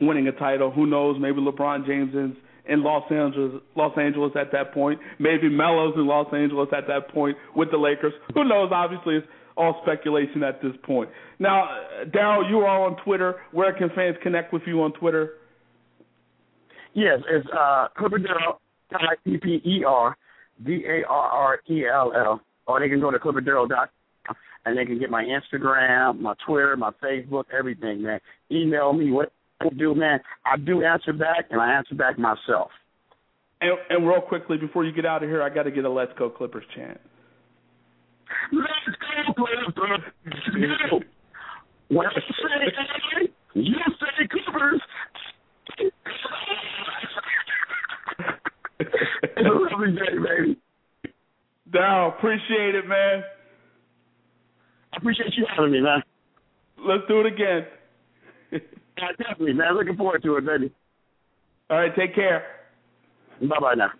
winning a title. Who knows? Maybe LeBron James is in Los Angeles, Los Angeles at that point. Maybe Melo's in Los Angeles at that point with the Lakers. Who knows? Obviously, it's all speculation at this point. Now, Darrell, you are on Twitter. Where can fans connect with you on Twitter? Yes, it's uh, Clipper Darrell, P P E R D A R R E L L, or they can go to clipperdarrell.com and they can get my Instagram, my Twitter, my Facebook, everything, man. Email me, what I do, man, I do answer back, and I answer back myself. And, and real quickly before you get out of here, I got to get a "Let's Go Clippers" chant. Let's go Clippers! When I say you say Clippers. it's a lovely day, baby. Dow, appreciate it, man. I appreciate you having me, man. Let's do it again. yeah, definitely, man. Looking forward to it, baby. All right, take care. Bye bye now.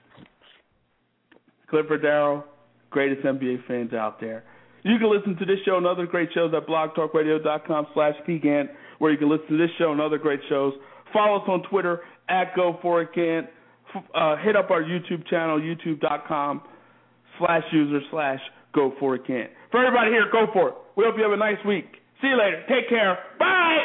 Clipper Darrell, greatest NBA fans out there. You can listen to this show and other great shows at blogtalkradio.com slash PGANT, where you can listen to this show and other great shows. Follow us on Twitter at GoForItGant. Uh, hit up our YouTube channel, youtube.com slash user slash GoForItGant. For everybody here, go for it. We hope you have a nice week. See you later. Take care. Bye.